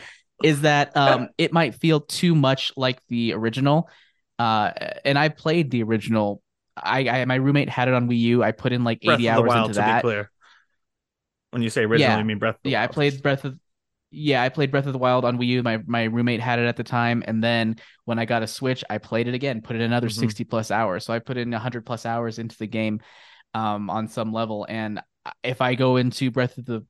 Is that um it might feel too much like the original. Uh and I played the original. I, I my roommate had it on Wii U. I put in like Breath 80 of the hours Wild into to that. be clear. When you say original, Yeah. you mean Breath of the Yeah, I played Breath of yeah, I played Breath of the Wild on Wii U. My my roommate had it at the time, and then when I got a Switch, I played it again, put in another Mhm. 60 plus hours. So I put in 100 plus hours into the game um on some level. And if I go into Breath of the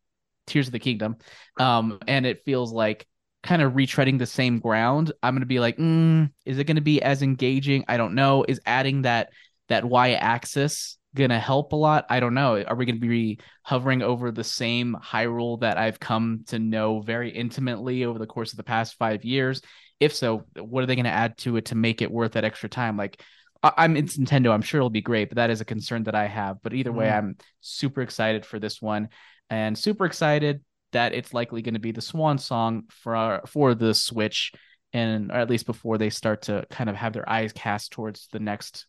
Tears of the Kingdom, um, and it feels like kind of retreading the same ground, I'm gonna be like, mm, is it gonna be as engaging? I don't know. Is adding that that Y axis gonna help a lot? I don't know. Are we gonna be hovering over the same Hyrule that I've come to know very intimately over the course of the past five years? If so, what are they gonna add to it to make it worth that extra time? Like I- I'm it's Nintendo. I'm sure it'll be great, but that is a concern that I have. But either way, Mhm. I'm super excited for this one, and super excited that it's likely going to be the swan song for for the Switch, and or at least before they start to kind of have their eyes cast towards the next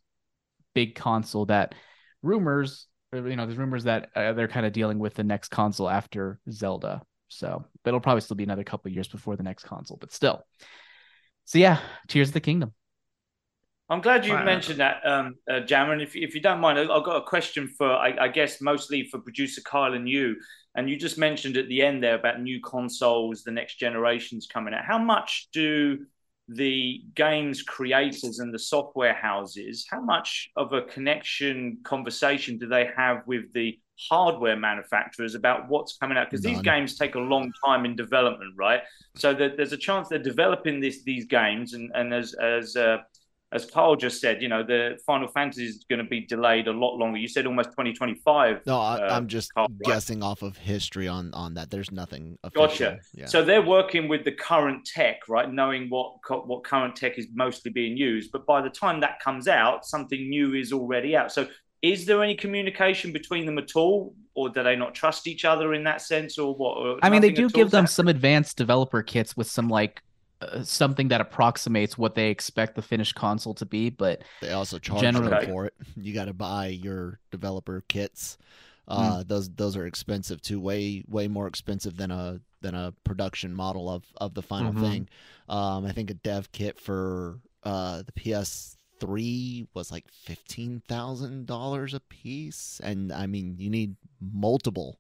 big console. That rumors, you know, there's rumors that uh, they're kind of dealing with the next console after Zelda. So, but it'll probably still be another couple of years before the next console, but still. So yeah, Tears of the Kingdom. I'm glad you Wow. mentioned that, um, uh, Jammer. If, if you don't mind, I- I've got a question for, I, I guess, mostly for producer Kyle and you. And you just mentioned at the end there about new consoles, the next generations coming out. How much do the games creators and the software houses, how much of a connection conversation do they have with the hardware manufacturers about what's coming out? Because these games take a long time in development, right? So that there's a chance they're developing this these games, and and as as uh, as Carl just said, you know, the Final Fantasy is going to be delayed a lot longer. You said almost 2025. No, I, uh, I'm just Carl, right? guessing off of history on on that. There's nothing official. Gotcha. Yeah. So they're working with the current tech, right? Knowing what what current tech is mostly being used, but by the time that comes out, something new is already out. So, is there any communication between them at all, or do they not trust each other in that sense, or what? or I mean, they do give them Sam? some advanced developer kits with some like uh, something that approximates what they expect the finished console to be, but They also charge Generally- you for it. You got to buy your developer kits. Uh, Those those are expensive too. Way way more expensive than a than a production model of of the final Mm-hmm. Mhm. thing. Um, I think a dev kit for uh, the PS3 was like fifteen thousand dollars a piece, and I mean you need multiple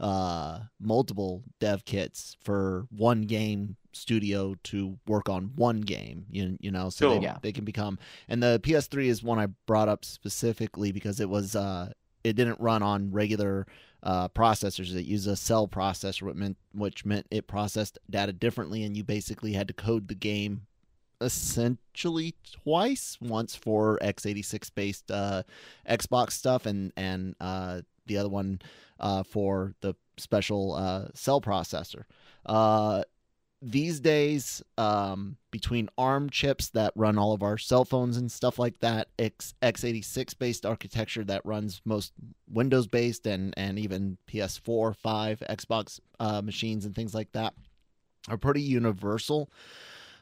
uh multiple dev kits for one game studio to work on one game you, you know so Sure. they, Yeah. they can become and the ps3 is one i brought up specifically because it was uh it didn't run on regular uh, processors it used a cell processor which meant which meant it processed data differently and you basically had to code the game essentially twice once for x86 based uh, xbox stuff and and uh, the other one uh, for the special uh, cell processor. These days, um, between ARM chips that run all of our cell phones and stuff like that, X, x86 based architecture that runs most Windows based and, and even PS4, 5, Xbox uh, machines and things like that are pretty universal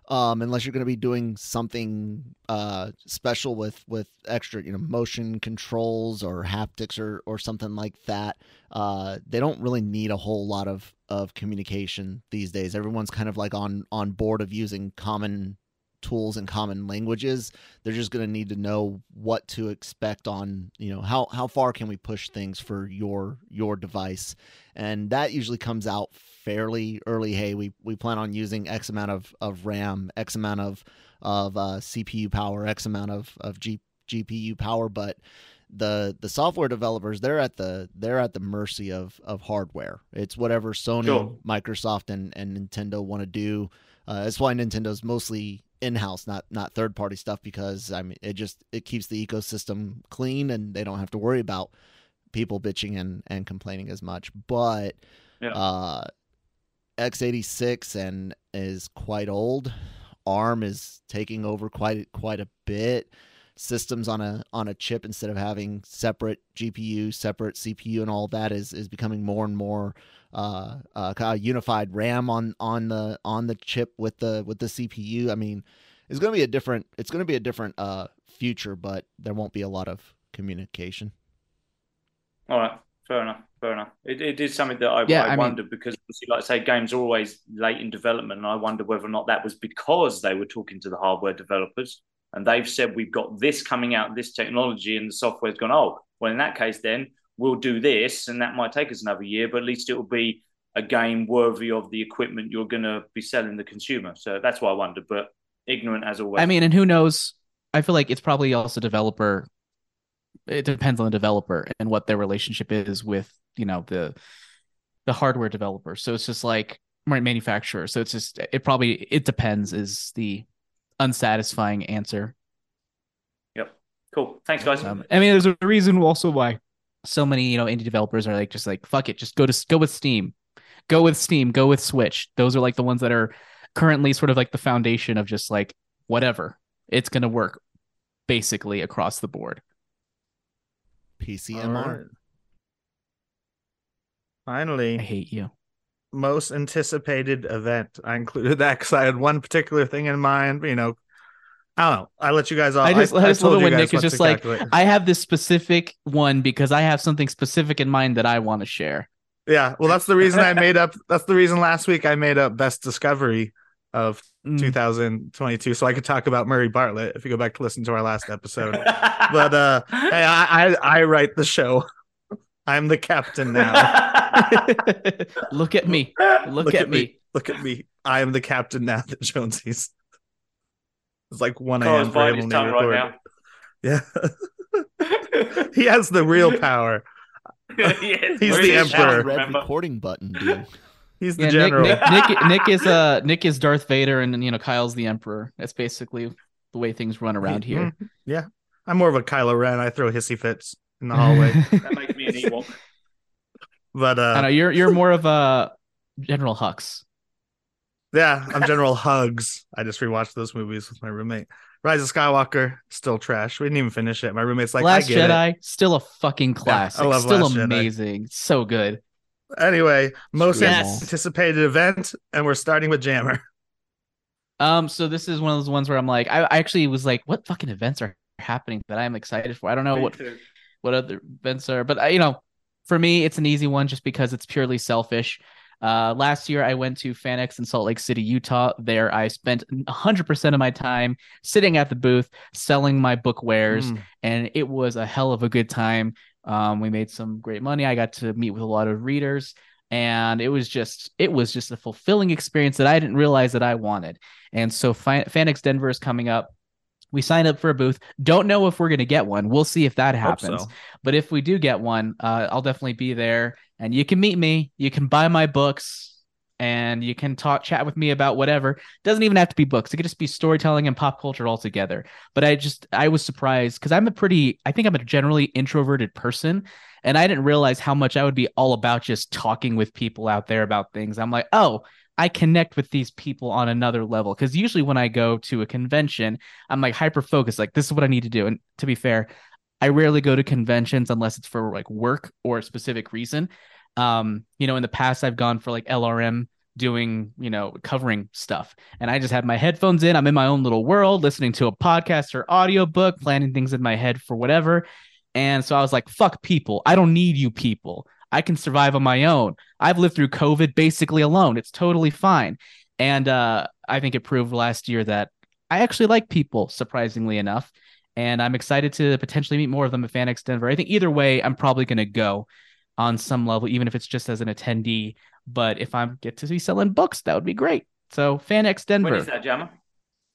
um, unless you're going to be doing something uh, special with with extra, you know, motion controls or haptics or or something like that. Uh, they don't really need a whole lot of of communication these days. Everyone's kind of like on on board of using common tools and common languages. They're just going to need to know what to expect on, you know, how how far can we push things for your your device, and that usually comes out fairly early. Hey, we we plan on using X amount of, of RAM, X amount of of uh, CPU power, X amount of of G, GPU power, but the the software developers they're at the they're at the mercy of of hardware. It's whatever Sony, Sure. Microsoft, and and Nintendo want to do. Uh, that's why Nintendo's mostly in-house, not not third-party stuff, because I mean it just it keeps the ecosystem clean, and they don't have to worry about people bitching and and complaining as much. But Yeah. uh, x86 and is quite old. ARM is taking over quite quite a bit. Systems on a on a chip instead of having separate GPU, separate CPU, and all that is is becoming more and more uh, uh, kind of unified RAM on on the on the chip with the with the CPU. I mean, it's going to be a different it's going to be a different uh, future, but there won't be a lot of communication. All right, fair enough, fair enough. It, it is something that I, Yeah, I, I mean- because, obviously, like I say, games are always late in development, and I wonder whether or not that was because they were talking to the hardware developers and they've said we've got this coming out, this technology, and the software's gone. Oh, well, in that case, then we'll do this, and that might take us another year, but at least it will be a game worthy of the equipment you're going to be selling the consumer. So that's why I wondered, but ignorant as always. I mean, and who knows? I feel like it's probably also developer. It depends on the developer and what their relationship is with you know the the hardware developer. So it's just like right, manufacturer. So it's just it probably it depends is the unsatisfying answer. Yep. Cool. Thanks, guys. Um, I mean, there's a reason also why so many you know indie developers are like just like fuck it, just go to go with Steam, go with Steam, go with Switch. Those are like the ones that are currently sort of like the foundation of just like whatever it's gonna work. basically across the board. PCMR. All right. Finally, I hate you. Most anticipated event. I included that because I had one particular thing in mind. You know, I don't know. I let you guys off. I just- I just told love it you when guys Nick is just like, calculate. I have this specific one because I have something specific in mind that I want to share. yeah. Well, that's the reason I made up. That's the reason last week I made up best discovery of Mm. 2022, so I could talk about Murray Bartlett if you go back to listen to our last episode. but uh, hey, I, I I write the show. I'm the captain now. Look at me. Look, at, me. Look at me. I am the captain now that Jonesies. It's like 1 Carl's a.m. for him his when right now. Yeah. he has the real power. Yes, He's the emperor. Red remember? recording button, dude. He's the Yeah, Nick, general. Nick, Nick, Nick is uh Nick is Darth Vader, and you know Kyle's the Emperor. That's basically the way things run around here. Mhm. Yeah. I'm more of a Kylo Ren. I throw hissy fits in the hallway. That makes me an Ewok. But I know uh you're you're more of a General Hux. yeah, I'm General Hugs. I just rewatched those movies with my roommate. Rise of Skywalker, still trash. We didn't even finish it. My roommate's like, Last I get Jedi, still a fucking classic. love still Last Jedi. amazing. So good. Anyway, most Yes. anticipated event, and we're starting with Jammer. Um, so this is one of those ones where I'm like, I, I actually was like, what fucking events are happening that I'm excited for? I don't know Me what too. what other events are, but uh, you know, for me, it's an easy one just because it's purely selfish. Uh, last year I went to FanX in Salt Lake City, Utah. There I spent 100% of my time sitting at the booth selling my book wares, Mm. and it was a hell of a good time. Um, we made some great money. I got to meet with a lot of readers, and it was just it was just a fulfilling experience that I didn't realize that I wanted. And so Fan- FanX Denver is coming up. We signed up for a booth. Don't know if we're going to get one. We'll see if that happens. so. But if we do get one, uh, I'll definitely be there. And you can meet me. You can buy my books, and you can talk, chat with me about whatever. Doesn't even have to be books. It could just be storytelling and pop culture altogether. But I just I was surprised because I'm a pretty I think I'm a generally introverted person, and I didn't realize how much I would be all about just talking with people out there about things. I'm like, oh. I connect with these people on another level because usually when I go to a convention, I'm like hyper focused, like this is what I need to do. And to be fair, I rarely go to conventions unless it's for like work or a specific reason. Um, you know, in the past I've gone for like LRM doing, you know, covering stuff. And I just have my headphones in. I'm in my own little world, listening to a podcast or audiobook, planning things in my head for whatever. And so I was like, fuck people. I don't need you people. I can survive on my own. I've lived through COVID basically alone. It's totally fine. And uh, I think it proved last year that I actually like people, surprisingly enough and I'm excited to potentially meet more of them at FanX Denver. I think either way, I'm probably going to go on some level, even if it's just as an attendee. But if I get to be selling books, that would be great. So FanX Denver, When is that, Jammer?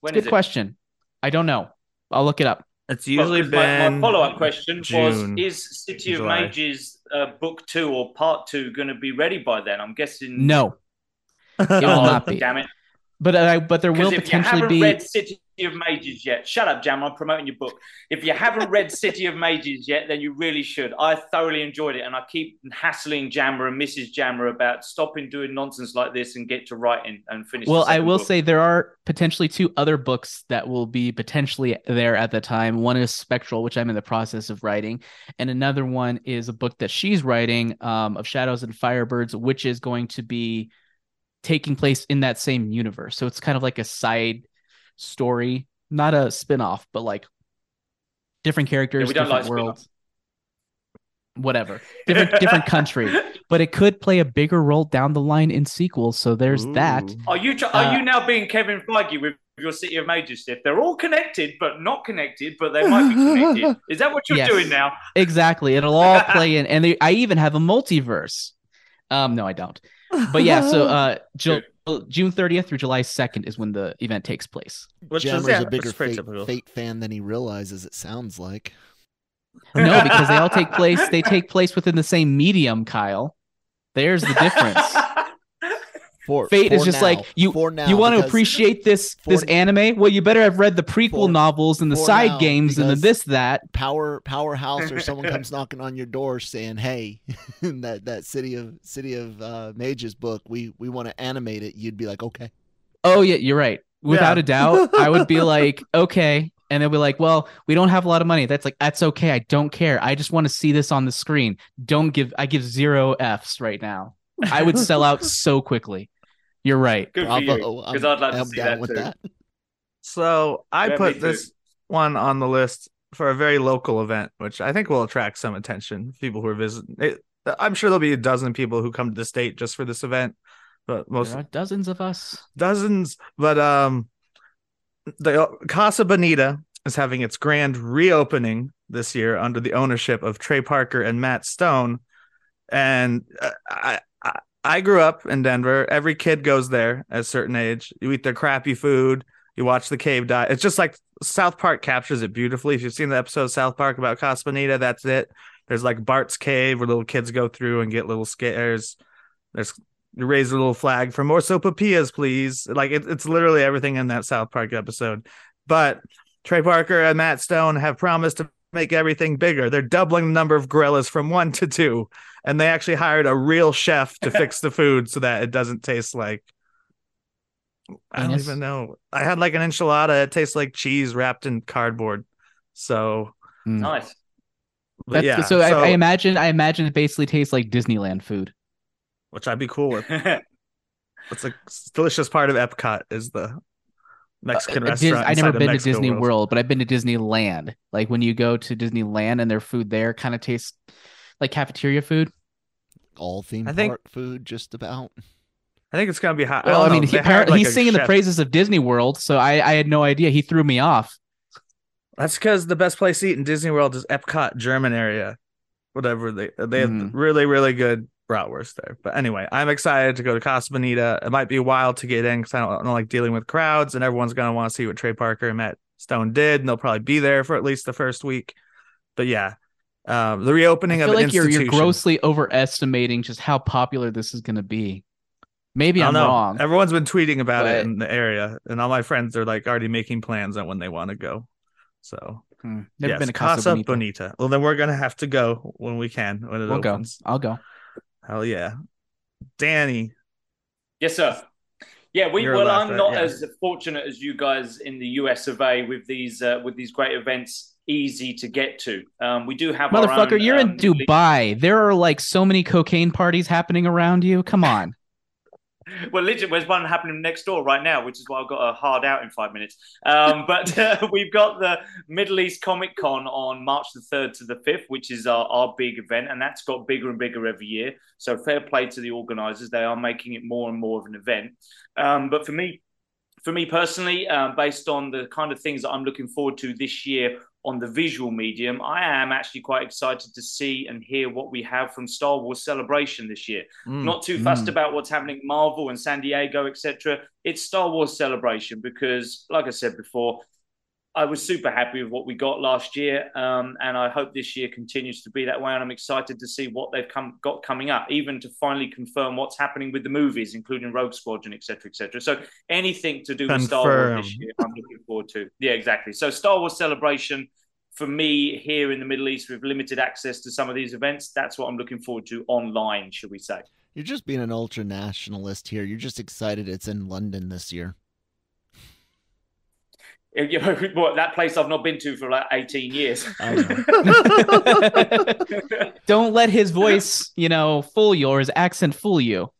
When good is it? question. I don't know. I'll look it up. It's Well, usually 'cause my- been my, follow-up question June, was: Is City of July. Mages uh, book two or part two going to be ready by then? I'm guessing No, it will Oh, not be. Damn it! But uh, but there will Because if you potentially haven't be. read City of Mages yet, shut up, Jam. I'm promoting your book. If you haven't read City of Mages yet, then you really should. I thoroughly enjoyed it, and I keep hassling Jammer and Mrs. Jammer about stopping doing nonsense like this and get to writing and finish. Well, I will book. say there are potentially two other books that will be potentially there at the time. One is Spectral, which I'm in the process of writing, and another one is a book that she's writing um, of Shadows and Firebirds, which is going to be taking place in that same universe. So it's kind of like a side story, not a spin-off, but like different characters, we don't different like worlds. Whatever, different different country, but it could play a bigger role down the line in sequels. So there's that. Are you tr- are Uh, you now being Kevin Feige with your City of Mages stuff? They're all connected, but not connected, but they might be connected. Is that what you're Yes. doing now? Exactly. It'll all play in, and they, I even have a multiverse. Um, no, I don't. But yeah, so uh, Ju- June 30th through July 2nd is when the event takes place. Which is yeah, a bigger fate, fate fan than he realizes. It sounds like. No, because they all take place. They take place within the same medium. Kyle, there's the difference. For Fate for is just now, like you. Now, you want to appreciate this this anime? Well, you better have read the prequel For- novels and the side games and the this that. Power Powerhouse or someone comes knocking on your door saying, "Hey, that that city of city of uh, mages book, we we want to animate it." You'd be like, "Okay." Oh yeah, you're right. Without Yeah. a doubt, I would be like, okay. and they'll be like, "Well, we don't have a lot of money." That's like that's okay. I don't care. I just want to see this on the screen. Don't give. I give zero f's right now. I would sell out so quickly. You're right. Good for you. Because I'm- I'd like to I'm see that with too. that. So I Yeah, me put too. this one on the list for a very local event, which I think will attract some attention. People who are visiting. It, I'm sure there'll be a dozen people who come to the state just for this event, but most There are dozens of us. dozens. But um, the Casa Bonita is having its grand reopening this year under the ownership of Trey Parker and Matt Stone, and uh, I. I grew up in Denver. Every kid goes there at a certain age. You eat their crappy food. You watch the cave die. It's just like South Park captures it beautifully. If you've seen the episode of South Park about Casa that's it. There's like Bart's cave where little kids go through and get little scares. There's you raise a little flag for more sopapillas, please. Like it, it's literally everything in that South Park episode. But Trey Parker and Matt Stone have promised to make everything bigger. They're doubling the number of gorillas from one to two. And they actually hired a real chef to fix the food so that it doesn't taste like I don't Anus? even know. I had like an enchilada. It tastes like cheese wrapped in cardboard. So, hmm. Nice. but That's, yeah. so, I, I imagine I imagine it basically tastes like Disneyland food. which I'd be cool with. It's a delicious part of Epcot is the Mexican Uh, Dis- I inside never been to Mexico Disney World. World. but I've been to Disneyland. Like when you go to Disneyland and their food there kind of tastes like cafeteria food. All theme I think- park food, just about. I think it's gonna be hot. Well, I, don't mean, he, They hired, apparently like, he's a singing the praises of Disney World, so I, I had no idea. He threw me off. That's because the best place to eat in Disney World is Epcot, German area. Whatever they they have Mm. really really good bratwurst there. But anyway, I'm excited to go to Casa Bonita. It might be a while to get in because I don't, I don't like dealing with crowds, and everyone's gonna want to see what Trey Parker and Matt Stone did, and they'll probably be there for at least the first week. But yeah, um, the I reopening feel of like you're you're grossly overestimating just how popular this is going to be. Maybe I I'm know. wrong. Everyone's been tweeting about it in the area, and all my friends are like already making plans on when they want to go. So Hmm. Never yes, been to Casa, Bonita. Well, then we're gonna have to go when we can when it We'll go. I'll go. Hell yeah, Danny. Yes, sir. Yeah, we You're well, I'm not yeah. as fortunate as you guys in the US of A with these uh, with these great events easy to get to. Um, we do have our Motherfucker, own, you're in um, Dubai. There are like so many cocaine parties happening around you. Come on. Well, literally, there's one happening next door right now, which is why I've got a hard out in five minutes. Um, but uh, we've got the Middle East Comic Con on March the 3rd to the 5th, which is our, our big event, and that's got bigger and bigger every year. So fair play to the organisers; they are making it more and more of an event. Um, but for me, for me personally, um, based on the kind of things that I'm looking forward to this year on the visual medium, I am actually quite excited to see and hear what we have from Star Wars Celebration this year Mm. not too fussed Mm. about what's happening at Marvel and San Diego, etc. It's Star Wars Celebration because, like I said before, I was super happy with what we got last year, um, and I hope this year continues to be that way. And I'm excited to see what they've come got coming up, even to finally confirm what's happening with the movies, including Rogue Squadron, etc., etc. So anything to do with Star Wars this year, I'm looking forward to. Yeah, exactly. So Star Wars Celebration for me here in the Middle East with limited access to some of these events, that's what I'm looking forward to online, should we say? You're just being an ultra nationalist here. You're just excited it's in London this year. You know, what, that place I've not been to for like 18 years. Don't let his voice, you know, fool you or his accent fool you.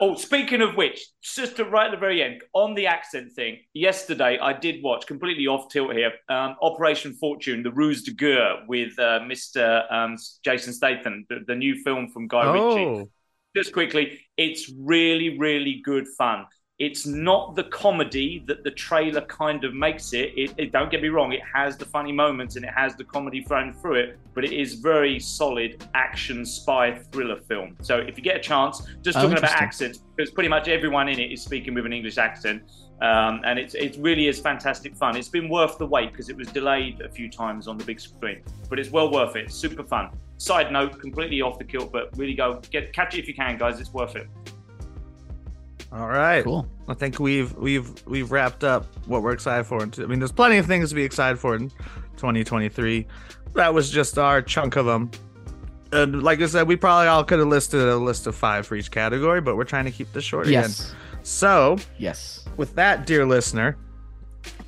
oh, speaking of which, just to right at the very end, on the accent thing, yesterday I did watch, completely off tilt here, um, Operation Fortune, The Ruse de Guerre with uh, Mr. Um, Jason Statham, the, the new film from Guy Ritchie. Oh, just quickly, it's really, really good fun. It's not the comedy that the trailer kind of makes it. It, it. Don't get me wrong; it has the funny moments and it has the comedy thrown through it, but it is very solid action spy thriller film. So if you get a chance, just Oh, talking about accents, because pretty much everyone in it is speaking with an English accent, um, and it's it really is fantastic fun. It's been worth the wait because it was delayed a few times on the big screen, but it's well worth it. Super fun. Side note, completely off the kilt, but really go get catch it if you can, guys. It's worth it. All right. Cool. I think we've we've we've wrapped up what we're excited for. I mean, there's plenty of things to be excited for in 2023. That was just our chunk of them. And like I said, we probably all could have listed a list of five for each category, but we're trying to keep this short again. Yes. So, Yes. with that, dear listener,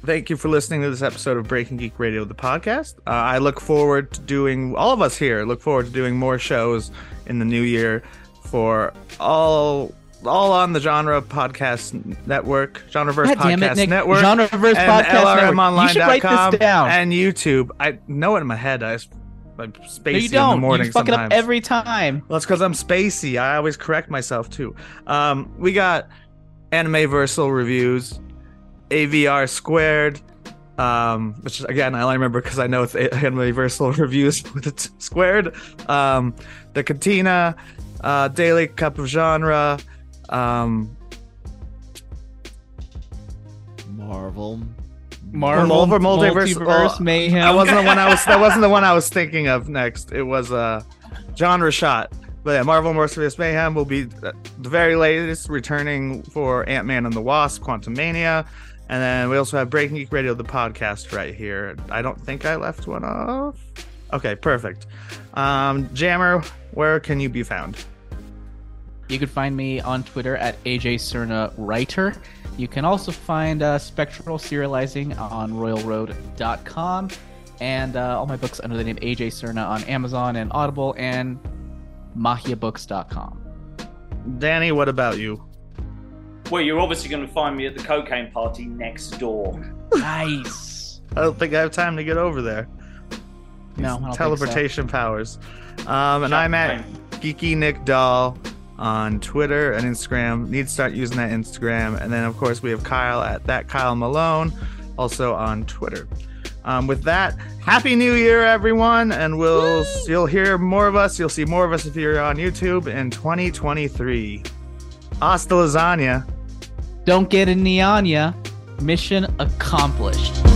thank you for listening to this episode of Breaking Geek Radio, the podcast. Uh, I look forward to doing, all of us here look forward to doing more shows in the new year for all all on the Genre Podcast Network, Genreverse God Podcast it, Nick. Genetwork, Genreverse and Podcast Network. You should write LRMonline.com, this down. and YouTube. I know it in my head. I'm spacey no, you in the don't. morning You fuck it up every time. Well, it's because I'm spacey. I always correct myself too. Um, we got Anime Versal reviews, AVR squared, um, which again I only remember because I know it's Anime Versal reviews with it squared. Um, the Cantina, uh, Daily Cup of Genre, um, Marvel. Marvel, Marvel Multiverse- Multiverse oh, Mayhem. that wasn't the one I was. That wasn't the one I was thinking of next. It was uh, genre shot. But yeah, Marvel Multiverse Mayhem will be the the very latest, returning for Ant Man and the Wasp: Quantumania, and then we also have Breaking Geek Radio, the podcast, right here. I don't think I left one off. Okay, perfect. Um, Jammer, where can you be found? You can find me on Twitter at AJ Cerna Writer. You can also find uh, Spectral Serializing on RoyalRoad.com and uh, all my books under the name AJ Cerna on Amazon and Audible and MahiaBooks.com. Danny, what about you? Well, you're obviously going to find me at the cocaine party next door. Nice. I don't think I have time to get over there. No, I don't think so. teleportation powers. Um, and Shut I'm at. Geeky Nick Doll on Twitter and Instagram. Need to start using that Instagram. And then, of course, we have Kyle at that Kyle Malone, also on Twitter. Um, with that, Happy New Year, everyone, and we'll you'll hear more of us. You'll see more of us if you're on YouTube in 2023. Hasta lasagna. Don't get a Neanya. Mission accomplished.